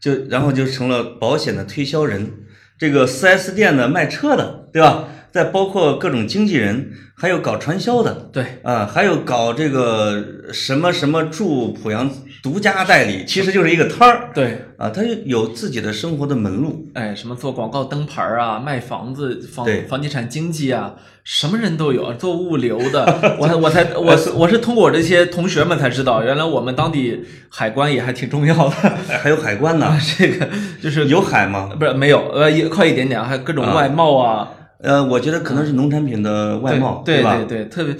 就然后就成了保险的推销人，这个 4S 店的卖车的，对吧？再包括各种经纪人，还有搞传销的，
对，
啊，还有搞这个什么什么驻濮阳独家代理，其实就是一个摊儿。
对，
啊，他有自己的生活的门路。
哎，什么做广告灯牌儿啊，卖房子房房地产经纪啊，什么人都有，做物流的，我我才我是我是通过我这些同学们才知道，原来我们当地海关也还挺重要的。
哎，还有海关呢，
这个就是
有海吗？
不是没有，呃，也快一点点，还有各种外贸啊，
呃，我觉得可能是农产品的外贸，
对
吧？
对对，特别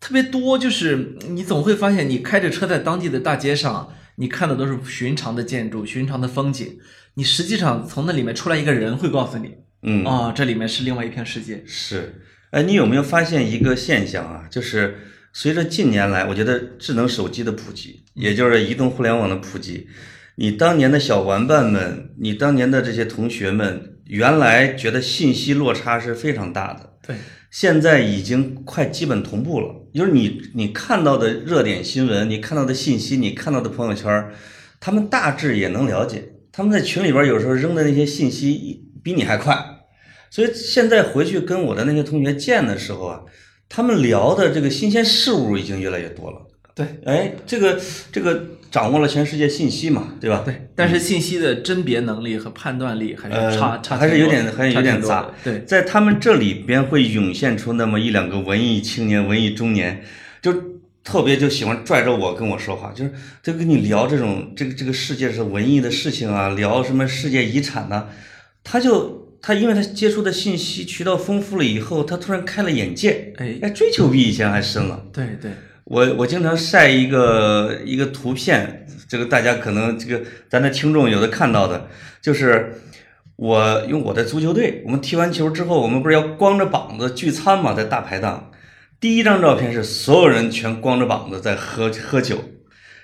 特别多，就是你总会发现，你开着车在当地的大街上，你看的都是寻常的建筑、寻常的风景，你实际上从那里面出来一个人会告诉你，
嗯
啊、这里面是另外一片世界。
是，哎，你有没有发现一个现象啊？就是随着近年来，我觉得智能手机的普及，也就是移动互联网的普及，你当年的小玩伴们，你当年的这些同学们，原来觉得信息落差是非常大的，
对，
现在已经快基本同步了。就是你你看到的热点新闻，你看到的信息，你看到的朋友圈，他们大致也能了解。他们在群里边有时候扔的那些信息比你还快，所以现在回去跟我的那些同学见的时候啊，他们聊的这个新鲜事物已经越来越多了。
对，
哎，这个这个掌握了全世界信息嘛，对吧？
对，但是信息的甄别能力和判断力还是
呃
差、差
还是有点还是有点杂。
对，
在他们这里边会涌现出那么一两个文艺青年、文艺中年，就特别就喜欢拽着我跟我说话，就是就跟你聊这种这个这个世界是文艺的事情啊，聊什么世界遗产呐、他就他因为他接触的信息渠道丰富了以后，他突然开了眼界，
哎，
哎，追求比以前还深了。
对对，
我我经常晒一个一个图片，这个大家可能这个咱的听众有的看到的，就是我用我的足球队，我们踢完球之后，我们不是要光着膀子聚餐嘛，在大排档。第一张照片是所有人全光着膀子在喝喝酒，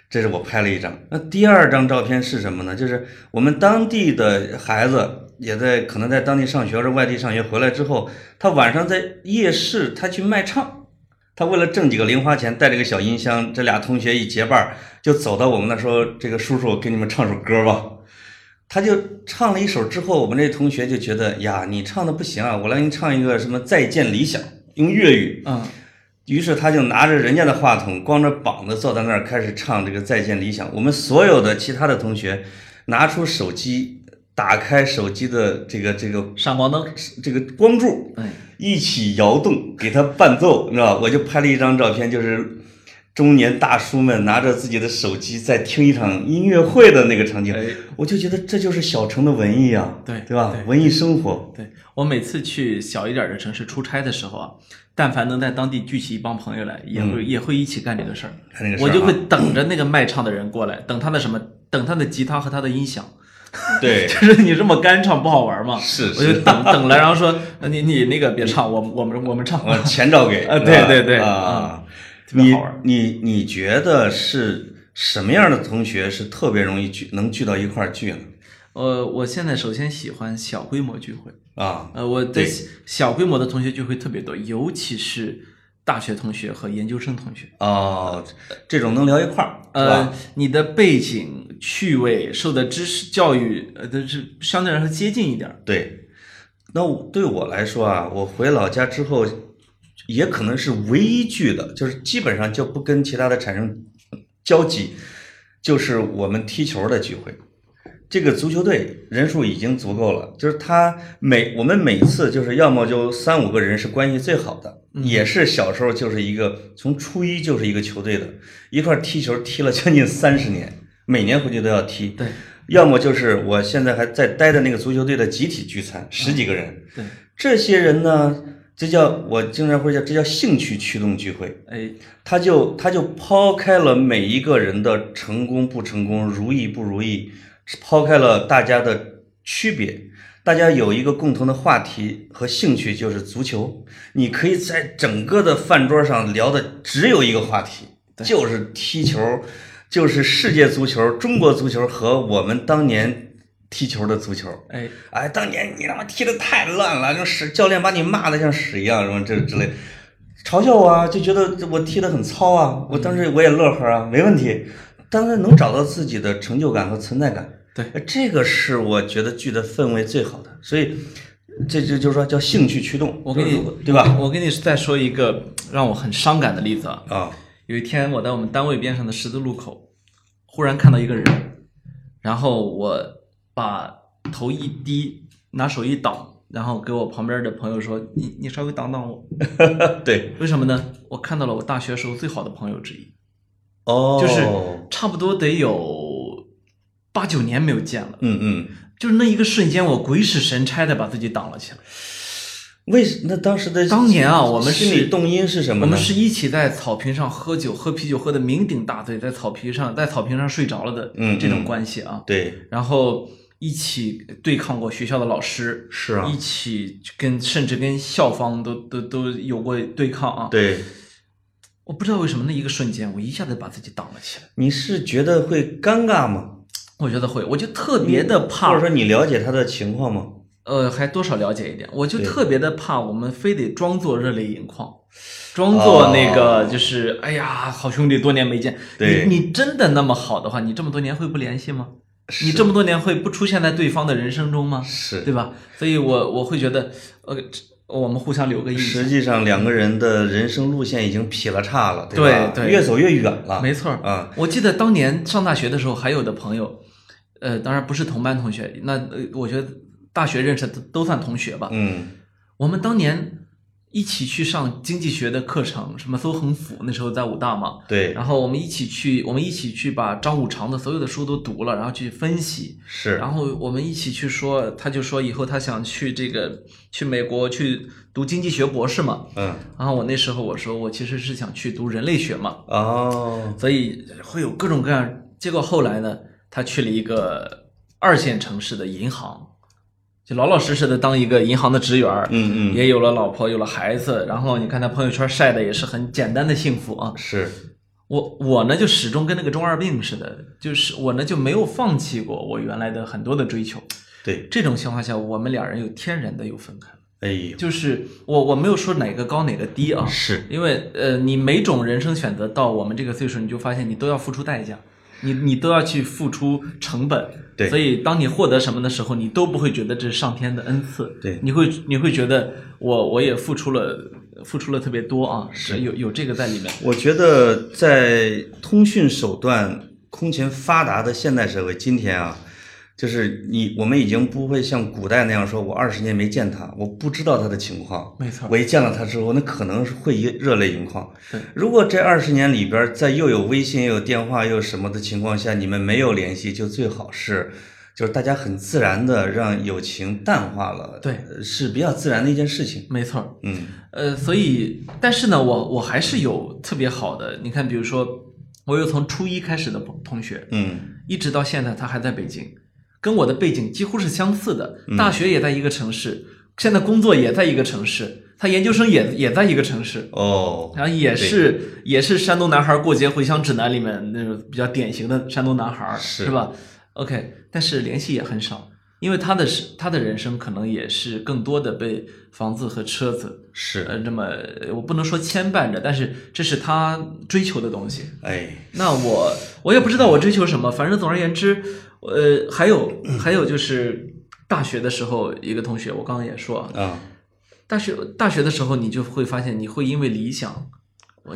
这是我拍了一张。那第二张照片是什么呢？就是我们当地的孩子也在可能在当地上学或者外地上学回来之后，他晚上在夜市他去卖唱。他为了挣几个零花钱，带着个小音箱，这俩同学一结伴儿就走到我们那说：“这个叔叔，给你们唱首歌吧。”他就唱了一首之后，我们这同学就觉得呀，你唱的不行啊，我来给你唱一个什么《再见理想》，用粤语。
嗯，
于是他就拿着人家的话筒，光着膀子坐在那儿开始唱这个《再见理想》。我们所有的其他的同学拿出手机，打开手机的这个这个
闪光灯，
这个光柱，
哎，
一起摇动，给他伴奏，你知道吧？我就拍了一张照片，就是中年大叔们拿着自己的手机在听一场音乐会的那个场景，
哎。
我就觉得这就是小城的文艺啊，
对
对吧？
对。
文艺生活，
对。我每次去小一点的城市出差的时候啊，但凡能在当地聚起一帮朋友来，也会、也会一起干这个事儿。
看那个事儿啊。
我就会等着那个卖唱的人过来，等他的什么，等他的吉他和他的音响。
对，
就是你这么干唱不好玩嘛？
是
我就等等了，然后说呃你你那个别唱，我我们我们唱。
我钱照给，
啊对对对
啊，你
特别好玩
你你觉得是什么样的同学是特别容易聚能聚到一块儿聚呢？
呃，我现在首先喜欢小规模聚会，
啊，
呃，我的
对
小规模的同学聚会特别多，尤其是大学同学和研究生同学。
哦，这种能聊一块儿，
呃，你的背景、趣味、受的知识教育，呃，都是相对来说接近一点儿。
对，那我对我来说啊，我回老家之后，也可能是唯一聚的，就是基本上就不跟其他的产生交集，就是我们踢球的聚会。这个足球队人数已经足够了，就是他每我们每次就是要么就三五个人是关系最好的，也是小时候就是一个从初一就是一个球队的，一块踢球踢了将近三十年，每年回去都要踢。
对
要么就是我现在还在待的那个足球队的集体聚餐，十几个人。
对，
这些人呢，这叫我经常会叫这叫兴趣驱动聚会。
哎，
他就他就抛开了每一个人的成功不成功、如意不如意，抛开了大家的区别，大家有一个共同的话题和兴趣，就是足球。你可以在整个的饭桌上聊的只有一个话题，就是踢球，就是世界足球、中国足球和我们当年踢球的足球。
哎，
哎，当年你他妈踢的太烂了，就屎教练把你骂的像屎一样，什么这之类，嘲笑我啊，就觉得我踢的很糙啊，我当时我也乐呵啊，没问题，当然能找到自己的成就感和存在感，
对
呃，这个是我觉得剧的氛围最好的，所以这就就是说叫兴趣驱动，
我给你
就是对吧？
我给你再说一个让我很伤感的例子啊。
啊，
有一天我在我们单位边上的十字路口，忽然看到一个人，然后我把头一低，拿手一挡，然后给我旁边的朋友说：“你你稍微挡挡我。
对，”
为什么呢？我看到了我大学时候最好的朋友之一，
哦，
就是差不多得有八九年没有见了，
嗯嗯。
就是那一个瞬间，我鬼使神差的把自己挡了起来。
为什那当时的
当年啊，我们是
心理动因是什么呢？
我们是一起在草坪上喝酒，喝啤酒，喝的酩酊大醉，在草坪上，在草坪上睡着了的
嗯
这种
嗯
关系啊。
对，
然后一起对抗过学校的老师，
是啊
一，起跟甚至跟校方都都都有过对抗啊。，
对，
我不知道为什么那一个瞬间，我一下子把自己挡了起来。
你是觉得会尴尬吗？
我觉得会，我就特别的怕，
或者说你了解他的情况吗？
呃，还多少了解一点，我就特别的怕我们非得装作热泪盈眶，装作那个就是，哎呀，好兄弟，多年没见。你你真的那么好的话，你这么多年会不联系吗？你这么多年会不出现在对方的人生中吗？
是
对吧？所以我我会觉得，呃，这我们互相留个印象。
实际上两个人的人生路线已经劈了叉了，吧？
对对
越走越远了。
没错儿
啊，
我记得当年上大学的时候，还有的朋友，呃，当然不是同班同学，那呃，我觉得大学认识的都都算同学吧。
嗯，
我们当年一起去上经济学的课程，什么邹恒甫，那时候在武大嘛，
对，
然后我们一起去，我们一起去把张五常的所有的书都读了，然后去分析，
是，
然后我们一起去说，他就说以后他想去这个去美国去读经济学博士嘛，
嗯，
然后我那时候我说我其实是想去读人类学嘛，
哦，
所以会有各种各样。结果后来呢，他去了一个二线城市的银行，就老老实实的当一个银行的职员儿，
嗯嗯，
也有了老婆，有了孩子，然后你看他朋友圈晒的也是很简单的幸福啊。
是，
我我呢就始终跟那个中二病似的，就是我呢就没有放弃过我原来的很多的追求。
对，
这种情况下，我们俩人有天然的又分开了。
哎呦，
就是我我没有说哪个高哪个低啊，
是，
因为呃，你每种人生选择到我们这个岁数，你就发现你都要付出代价，你你都要去付出成本。
对
所以当你获得什么的时候，你都不会觉得这是上天的恩赐。
对
你会你会觉得我我也付出了付出了特别多啊，是有有这个在里面。
我觉得在通讯手段空前发达的现代社会，今天啊，就是你我们已经不会像古代那样说，我二十年没见他，我不知道他的情况。
没错
我一见了他之后，那可能是会一热泪盈眶。
对，
如果这二十年里边，在又有微信又有电话又有什么的情况下，你们没有联系，就最好是，就是大家很自然的让友情淡化了。
对
呃，是比较自然的一件事情。
没错，
嗯，
呃，所以但是呢，我我还是有特别好的，你看，比如说我有从初一开始的同学，
嗯，
一直到现在，他还在北京，跟我的背景几乎是相似的，
嗯
大学也在一个城市，现在工作也在一个城市，他研究生也也在一个城市，
哦，
然后也是也是山东男孩过节回乡指南里面那种比较典型的山东男孩，
是
是吧？OK，但是联系也很少，因为他的是他的人生可能也是更多的被房子和车子
是，
呃这么我不能说牵绊着，但是这是他追求的东西。
哎，
那我我也不知道我追求什么，反正总而言之，呃，还有还有就是大学的时候，一个同学，我刚刚也说啊，
啊，
大学大学的时候，你就会发现，你会因为理想，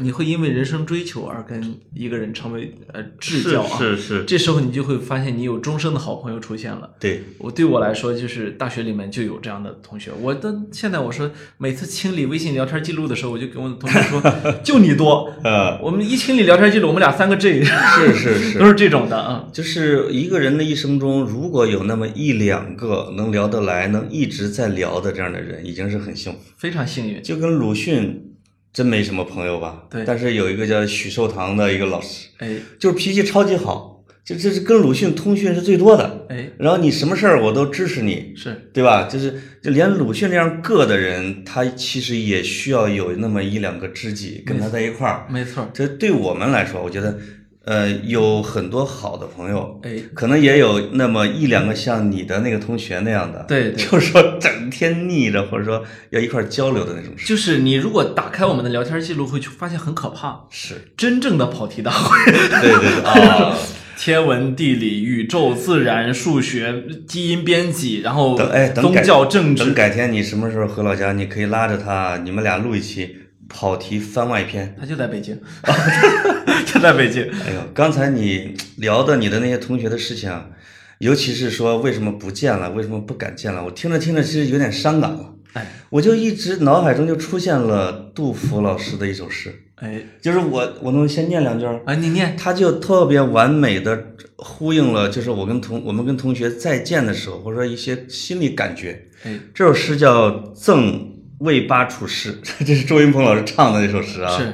你会因为人生追求而跟一个人成为呃至交啊。
是是是，
这时候你就会发现，你有终生的好朋友出现了。
对，
我对我来说，就是大学里面就有这样的同学。我的现在我说，每次清理微信聊天记录的时候，我就跟我的同学说，就你多。
呃，
我们一清理聊天记录，我们俩三个 G，
是是是
都是这种的啊。
就是一个人的一生中，如果有那么一两个能聊得来、能一直在聊的这样的人，已经是很幸福。
非常幸运。
就跟鲁迅真没什么朋友吧？
对
但是有一个叫许寿堂的一个老师，
哎
就是脾气超级好，就这是跟鲁迅通讯是最多的。
哎，
然后你什么事儿我都支持你，
是
对吧？就是就连鲁迅这样个的人，他其实也需要有那么一两个知己跟他在一块儿。
没错。
这对我们来说，我觉得，呃，有很多好的朋友，
哎，
可能也有那么一两个像你的那个同学那样的，
对对。
就是说整天腻着，或者说要一块儿交流的那种。
就是你如果打开我们的聊天记录，会去发现很可怕。
是，
真正的跑题大会，
对对对啊，
天文、地理、宇宙、自然、数学、基因编辑，然后
等哎，等
宗教、政治，
等改天你什么时候回老家，你可以拉着他，你们俩录一期跑题番外篇。
他就在北京，就在北京。
哎呦，刚才你聊的你的那些同学的事情啊，尤其是说为什么不见了，为什么不敢见了，我听着听着其实有点伤感了。
哎
我就一直脑海中就出现了杜甫老师的一首诗，
哎
就是我我能先念两句儿，
哎，你念
他就特别完美的呼应了，就是我跟同我们跟同学再见的时候，或者说一些心理感觉。
哎
这首诗叫《赠为八处诗，这是周云鹏老师唱的那首诗啊。
是，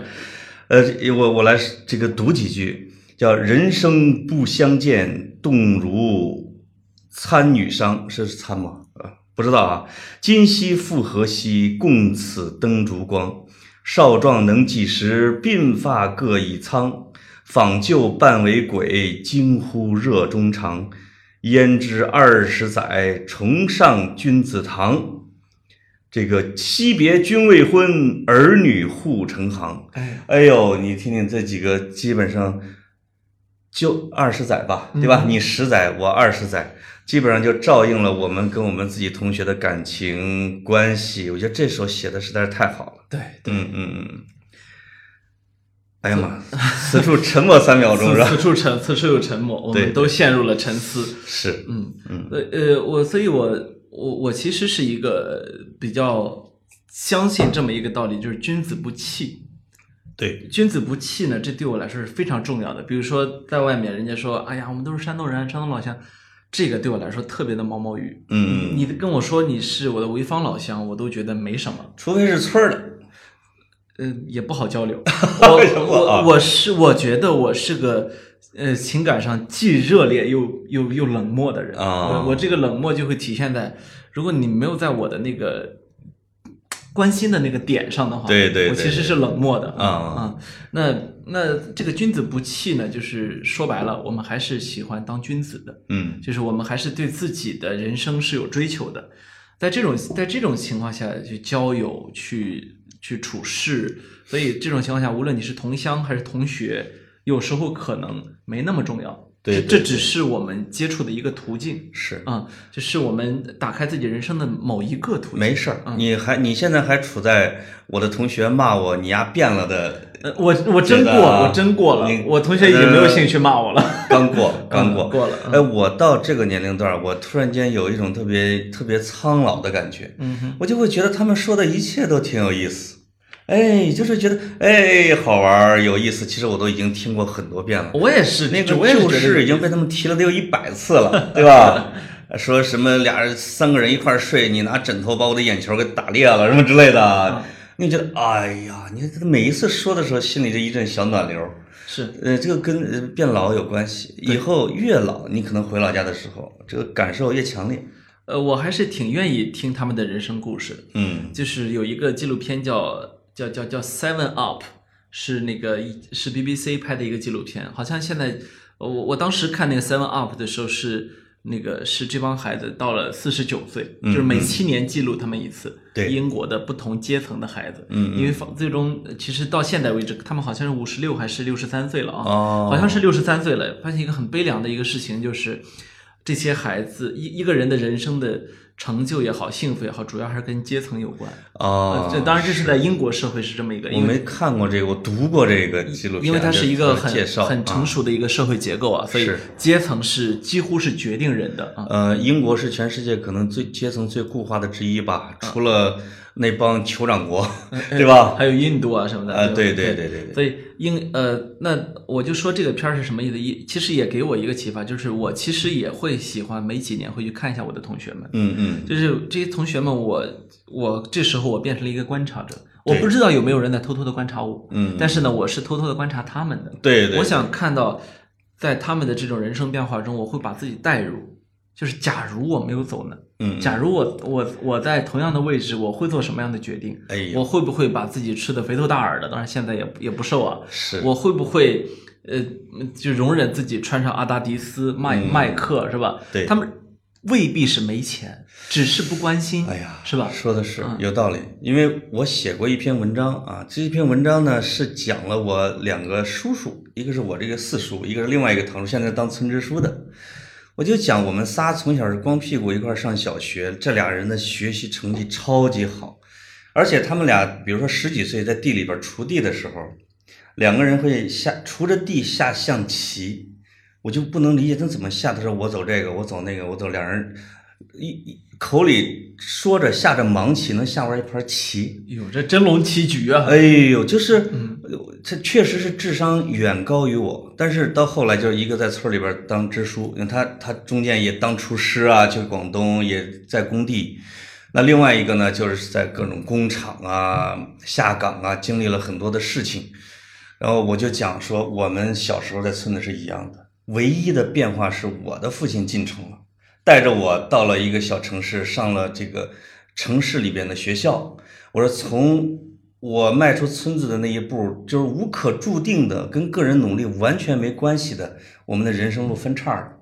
呃，我我来这个读几句，叫“人生不相见，动如参与商”，是参吗？啊，不知道啊。今夕复何夕，共此灯烛光。少壮能几时，鬓发各已苍。访旧半为鬼，惊呼热衷肠。焉知二十载，重上君子堂。这个惜别君未婚，儿女护成行。
哎，
哎呦，你听听这几个，基本上就二十载吧，对吧？你十载，我二十载，基本上就照应了我们跟我们自己同学的感情关系。我觉得这首写的实在是太好了。
对，
嗯嗯嗯。哎呀妈，此处沉默三秒钟是吧？
此处沉，此处有沉默，我们都陷入了沉思。
是，
嗯
嗯，
呃呃，我所以我我我其实是一个比较相信这么一个道理，就是君子不器。
对，
君子不器呢，这对我来说是非常重要的。比如说在外面，人家说，哎呀，我们都是山东人，山东老乡，这个对我来说特别的毛毛雨。
嗯，
你跟我说你是我的潍坊老乡，我都觉得没什么。
除非是村儿的。
嗯，也不好交流。我我我是我觉得我是个呃情感上既热烈又又又冷漠的人
啊。
我我这个冷漠就会体现在，如果你没有在我的那个关心的那个点上的话，
对对，
我其实是冷漠的
啊
啊。那那这个君子不器呢，就是说白了，我们还是喜欢当君子的。
嗯，
就是我们还是对自己的人生是有追求的。在这种在这种情况下去交友去。去处事，所以这种情况下，无论你是同乡还是同学，有时候可能没那么重要。
对，
这只是我们接触的一个途径。
是
啊，就是我们打开自己人生的某一个途径。
没事儿，你还你现在还处在我的同学骂我你丫变了的。
呃，我我真过，我真过了。我同学已经没有兴趣骂我了。
刚过，刚过，
过了。
哎，我到这个年龄段，我突然间有一种特别特别苍老的感觉。
嗯哼，
我就会觉得他们说的一切都挺有意思。哎，就是觉得哎好玩有意思，其实我都已经听过很多遍了。
我也是，
那个旧事已经被他们提了得有一百次了，对吧？说什么俩人三个人一块睡，你拿枕头把我的眼球给打裂了，什么之类的。你觉得哎呀，你每一次说的时候，心里就一阵小暖流。
是，
呃，这个跟变老有关系。以后越老，你可能回老家的时候，这个感受越强烈。
呃，我还是挺愿意听他们的人生故事。
嗯，
就是有一个纪录片叫。叫叫叫 Seven Up，是那个是 BBC 拍的一个纪录片，好像现在我我当时看那个 Seven Up 的时候是那个是这帮孩子到了四十九岁，就是每七年记录他们一次，
对。
英国的不同阶层的孩子，
嗯，
因为最终其实到现在为止，他们好像是五十六还是六十三岁了啊，
哦，
好像是六十三岁了，发现一个很悲凉的一个事情就是。这些孩子一一个人的人生的成就也好，幸福也好，主要还是跟阶层有关
啊。
这当然这是在英国社会是这么一个。
我没看过这个，我读过这个纪录片，
因为它是一个很很成熟的一个社会结构啊，所以阶层是几乎是决定人的啊。
呃，英国是全世界可能最阶层最固化的之一吧，除了。那帮酋长国，对吧？
还有印度啊什么的。
啊，
对
对对对
对。所以英呃，那我就说这个片儿是什么意思？一其实也给我一个启发，就是我其实也会喜欢每几年会去看一下我的同学们。
嗯嗯。
就是这些同学们，我我这时候我变成了一个观察者，我不知道有没有人在偷偷的观察我。
嗯。
但是呢，我是偷偷的观察他们的。
对对。
我想看到，在他们的这种人生变化中，我会把自己带入。就是假如我没有走呢？
嗯，
假如我我我在同样的位置，我会做什么样的决定？
哎，
我会不会把自己吃的肥头大耳的？当然现在也也不瘦啊。
是，
我会不会呃，就容忍自己穿上阿达迪斯、迈迈克是吧？
对，
他们未必是没钱，只是不关心。
哎呀，
是吧？
说的是有道理，因为我写过一篇文章啊，这一篇文章呢是讲了我两个叔叔，一个是我这个四叔，一个是另外一个堂叔，现在当村支书的。我就讲我们仨从小是光屁股一块上小学，这俩人的学习成绩超级好，而且他们俩，比如说十几岁在地里边锄地的时候，两个人会下锄着地下象棋，我就不能理解他怎么下。他说我走这个，我走那个，我走，两人一一口里说着下着盲棋，能下完一盘棋。
哟，这真龙棋局啊！
哎呦，就是。这确实是智商远高于我，但是到后来就是一个在村里边当支书，因为他他中间也当厨师啊，去广东也在工地，那另外一个呢，就是在各种工厂啊、下岗啊，经历了很多的事情。然后我就讲说，我们小时候在村子是一样的，唯一的变化是我的父亲进城了，带着我到了一个小城市，上了这个城市里边的学校。我说，从我迈出村子的那一步，就是无可注定的，跟个人努力完全没关系的，我们的人生路分叉了。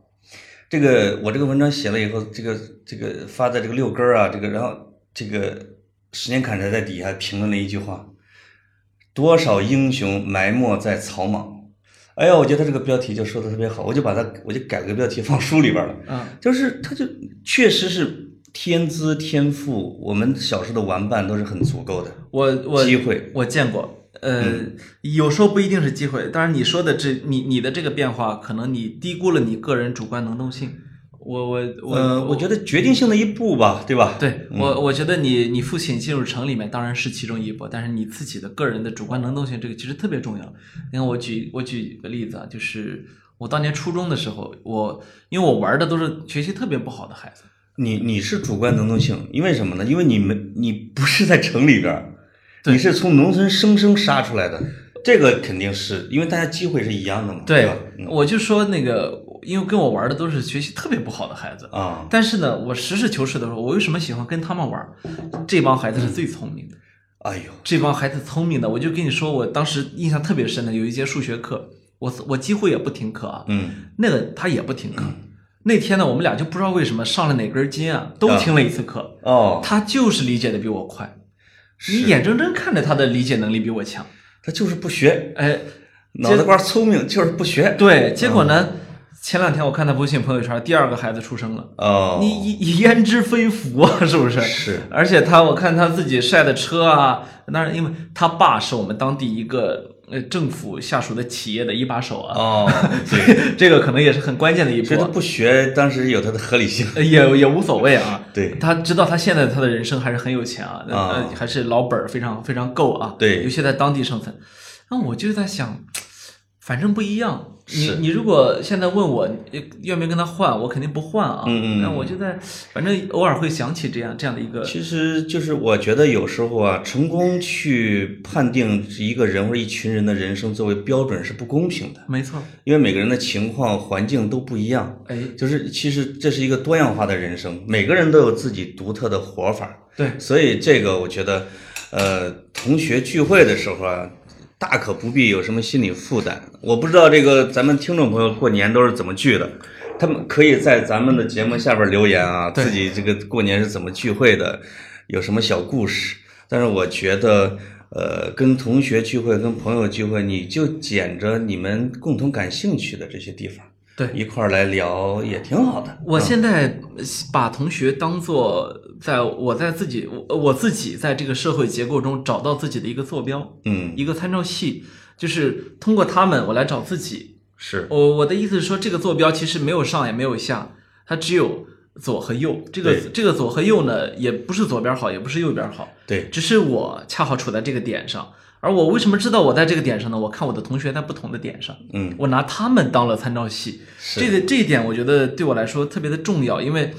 这个我这个文章写了以后，这个这个发在这个六根儿啊，这个然后这个十年砍柴在底下评论了一句话：多少英雄埋没在草莽。哎呀，我觉得这个标题就说的特别好，我就把它我就改了个标题放书里边了。
嗯，
就是他就确实是天资天赋，我们小时候的玩伴都是很足够的。
我我
机会
我见过，呃，有时候不一定是机会。当然你说的这你你的这个变化，可能你低估了你个人主观能动性。我我我
呃，我觉得决定性的一步吧，对吧？
对我，我觉得你你父亲进入城里面当然是其中一步，但是你自己的个人的主观能动性这个其实特别重要。你看，我举我举个例子啊，就是我当年初中的时候，我因为我玩的都是学习特别不好的孩子，
你你是主观能动性，因为什么呢？因为你没你不是在城里边儿，你是从农村生生杀出来的，这个肯定是因为大家机会是一样的嘛，对吧？
我就说那个，因为跟我玩的都是学习特别不好的孩子
啊，
但是呢，我实事求是的说，我为什么喜欢跟他们玩？这帮孩子是最聪明的。
哎呦，
这帮孩子聪明的，我就跟你说，我当时印象特别深的有一节数学课，我我几乎也不听课啊，
嗯，
那个他也不听课。那天呢，我们俩就不知道为什么上了哪根筋啊，都听了一次课。
哦，
他就是理解的比我快，你眼睁睁看着他的理解能力比我强，
他就是不学，
哎，
脑袋瓜聪明就是不学。
对，结果呢？前两天我看他微信朋友圈，第二个孩子出生了。
哦，
你你焉知非福啊？是不是？
是。
而且他，我看他自己晒的车啊，那是，因为他爸是我们当地一个呃政府下属的企业的一把手啊。
哦，对，
这个可能也是很关键的一步。
觉得不学，当时有他的合理性。
也也无所谓啊。
对。
他知道他现在他的人生还是很有钱啊，呃，还是老本儿非常非常够啊。
对。
尤其在当地生存，那我就在想。反正不一样，
你
你如果现在问我愿不愿意跟他换，我肯定不换啊。
嗯
嗯。那我就在，反正偶尔会想起这样这样的一个。
其实就是我觉得有时候啊，成功去判定一个人或者一群人的人生作为标准是不公平的。
没错。
因为每个人的情况环境都不一样。
哎。
就是其实这是一个多样化的人生，每个人都有自己独特的活法。
对。
所以这个我觉得，呃，同学聚会的时候啊。大可不必有什么心理负担。我不知道这个咱们听众朋友过年都是怎么聚的，他们可以在咱们的节目下边留言啊，自己这个过年是怎么聚会的，有什么小故事。但是我觉得，呃，跟同学聚会、跟朋友聚会，你就捡着你们共同感兴趣的这些地方。
对，
一块儿来聊也挺好的。
我现在把同学当做在我在自己我我自己在这个社会结构中找到自己的一个坐标，
嗯，
一个参照系，就是通过他们我来找自己。
是
我我的意思是说，这个坐标其实没有上也没有下，它只有左和右。这个这个左和右呢，也不是左边好，也不是右边好，
对，
只是我恰好处在这个点上。而我为什么知道我在这个点上呢？我看我的同学在不同的点上，
嗯，
我拿他们当了参照系，这个这一点我觉得对我来说特别的重要，因为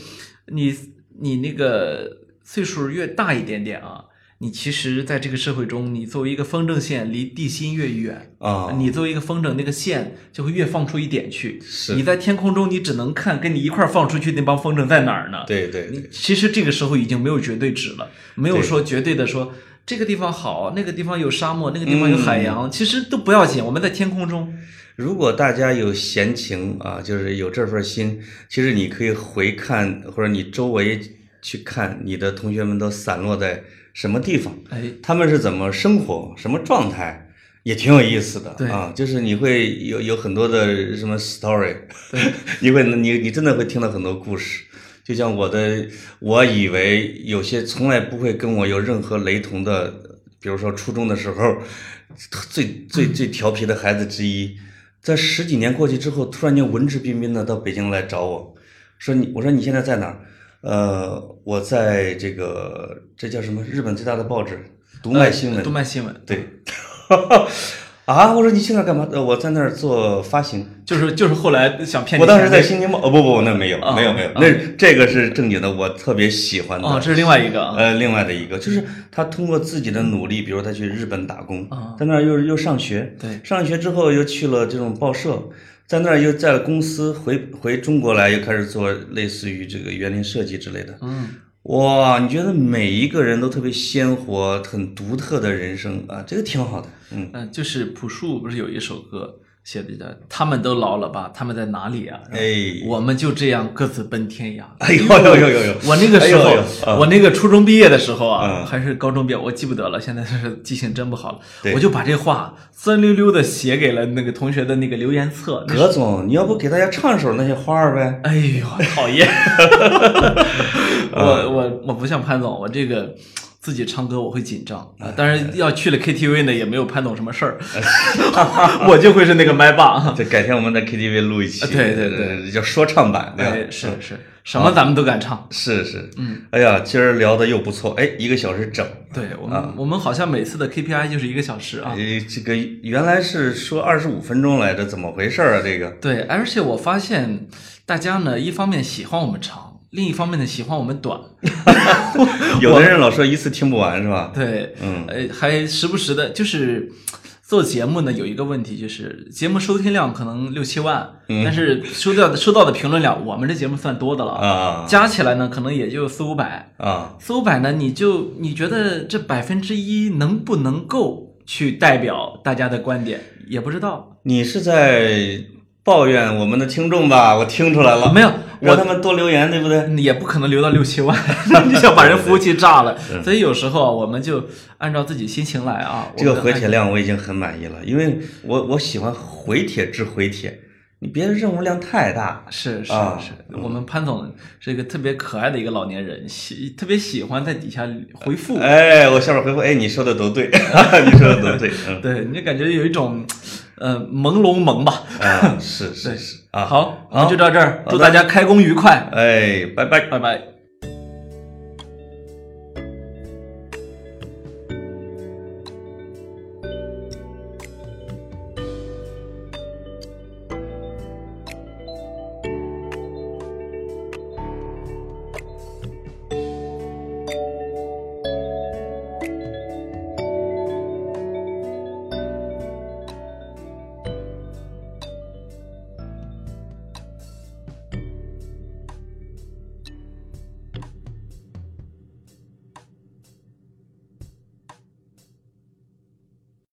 你你那个岁数越大一点点啊，你其实在这个社会中，你作为一个风筝线离地心越远
啊，
你作为一个风筝，那个线就会越放出一点去。
是，
你在天空中，你只能看跟你一块放出去那帮风筝在哪儿呢？
对对，
其实这个时候已经没有绝对值了，没有说绝对的说。这个地方好，那个地方有沙漠，那个地方有海洋，其实都不要紧。我们在天空中，
如果大家有闲情啊，就是有这份心，其实你可以回看，或者你周围去看，你的同学们都散落在什么地方，
哎，
他们是怎么生活，什么状态，也挺有意思的。啊，就是你会有有很多的什么 story，你会你你真的会听到很多故事。就像我的，我以为有些从来不会跟我有任何雷同的，比如说初中的时候，最最最调皮的孩子之一，在十几年过去之后，突然间文质彬彬的到北京来找我，说你，我说你现在在哪儿？呃，我在这个这叫什么？日本最大的报纸《读卖新闻》。
读卖新闻。
对。啊，我说你去那儿干嘛？呃，我在那儿做发行。
就是就是后来想骗你
我当时在新京报，哦不不，那没有
啊
没有没有，
啊
那这个是正经的，我特别喜欢的。
哦，这是另外一个啊。
呃，另外的一个就是他通过自己的努力，比如他去日本打工
啊，
在那儿又又上学，
对
上学之后又去了这种报社，在那儿又在了公司，回回中国来又开始做类似于这个园林设计之类的。
嗯，
哇，你觉得每一个人都特别鲜活、很独特的人生啊，这个挺好的。嗯，
嗯，就是朴树不是有一首歌写的叫“他们都老了吧，他们在哪里啊？”
哎，
我们就这样各自奔天涯。
哎呦呦呦呦呦，
我那个时候，
哎呦呦啊
我那个初中毕业的时候啊，
嗯
还是高中毕业，我记不得了，现在是记性真不好了。我就把这话酸溜溜的写给了那个同学的那个留言册。那
葛总，你要不给大家唱首那些花儿呗？
哎呦，讨厌！我我我不像潘总，我这个自己唱歌我会紧张啊。当然要去了 KTV 呢，也没有潘总什么事儿，我就会是那个麦霸。
这改天我们在 KTV 录一期，
对对对
呃，叫说唱版，对
是是，什么咱们都敢唱。
是是，嗯，哎呀，今儿聊的又不错，哎，一个小时整。
对我们，我们好像每次的 KPI 就是一个小时啊。
哎，这个原来是说二十五分钟来着，怎么回事啊？这个，
对，而且我发现大家呢，一方面喜欢我们长，另一方面呢喜欢我们短。
有的人老说一次听不完是吧？
对，
嗯，
呃，还时不时的，就是做节目呢，有一个问题就是节目收听量可能六七万，但是收到的收到的评论量，我们这节目算多的了
啊
加起来呢可能也就四五百，
啊，
四五百呢，你就你觉得这百分之一能不能够去代表大家的观点，也不知道。
你是在抱怨我们的听众吧？我听出来了，
没有，我
让他们多留言，对不对？
也不可能留到六七万，你想把人服务器炸了。所以有时候我们就按照自己心情来啊。
这个回帖量我已经很满意了，因为我我喜欢回帖之回帖，你别任务量太大。
是是
啊
是，我们潘总是一个特别可爱的一个老年人，喜特别喜欢在底下回复。
哎，我下面回复，哎，你说的都对，你说的都对，嗯，
对，你就感觉有一种呃朦胧萌吧。
啊，是是是啊，
好，我们就到这儿，祝大家开工愉快，
哎，拜拜。
拜拜。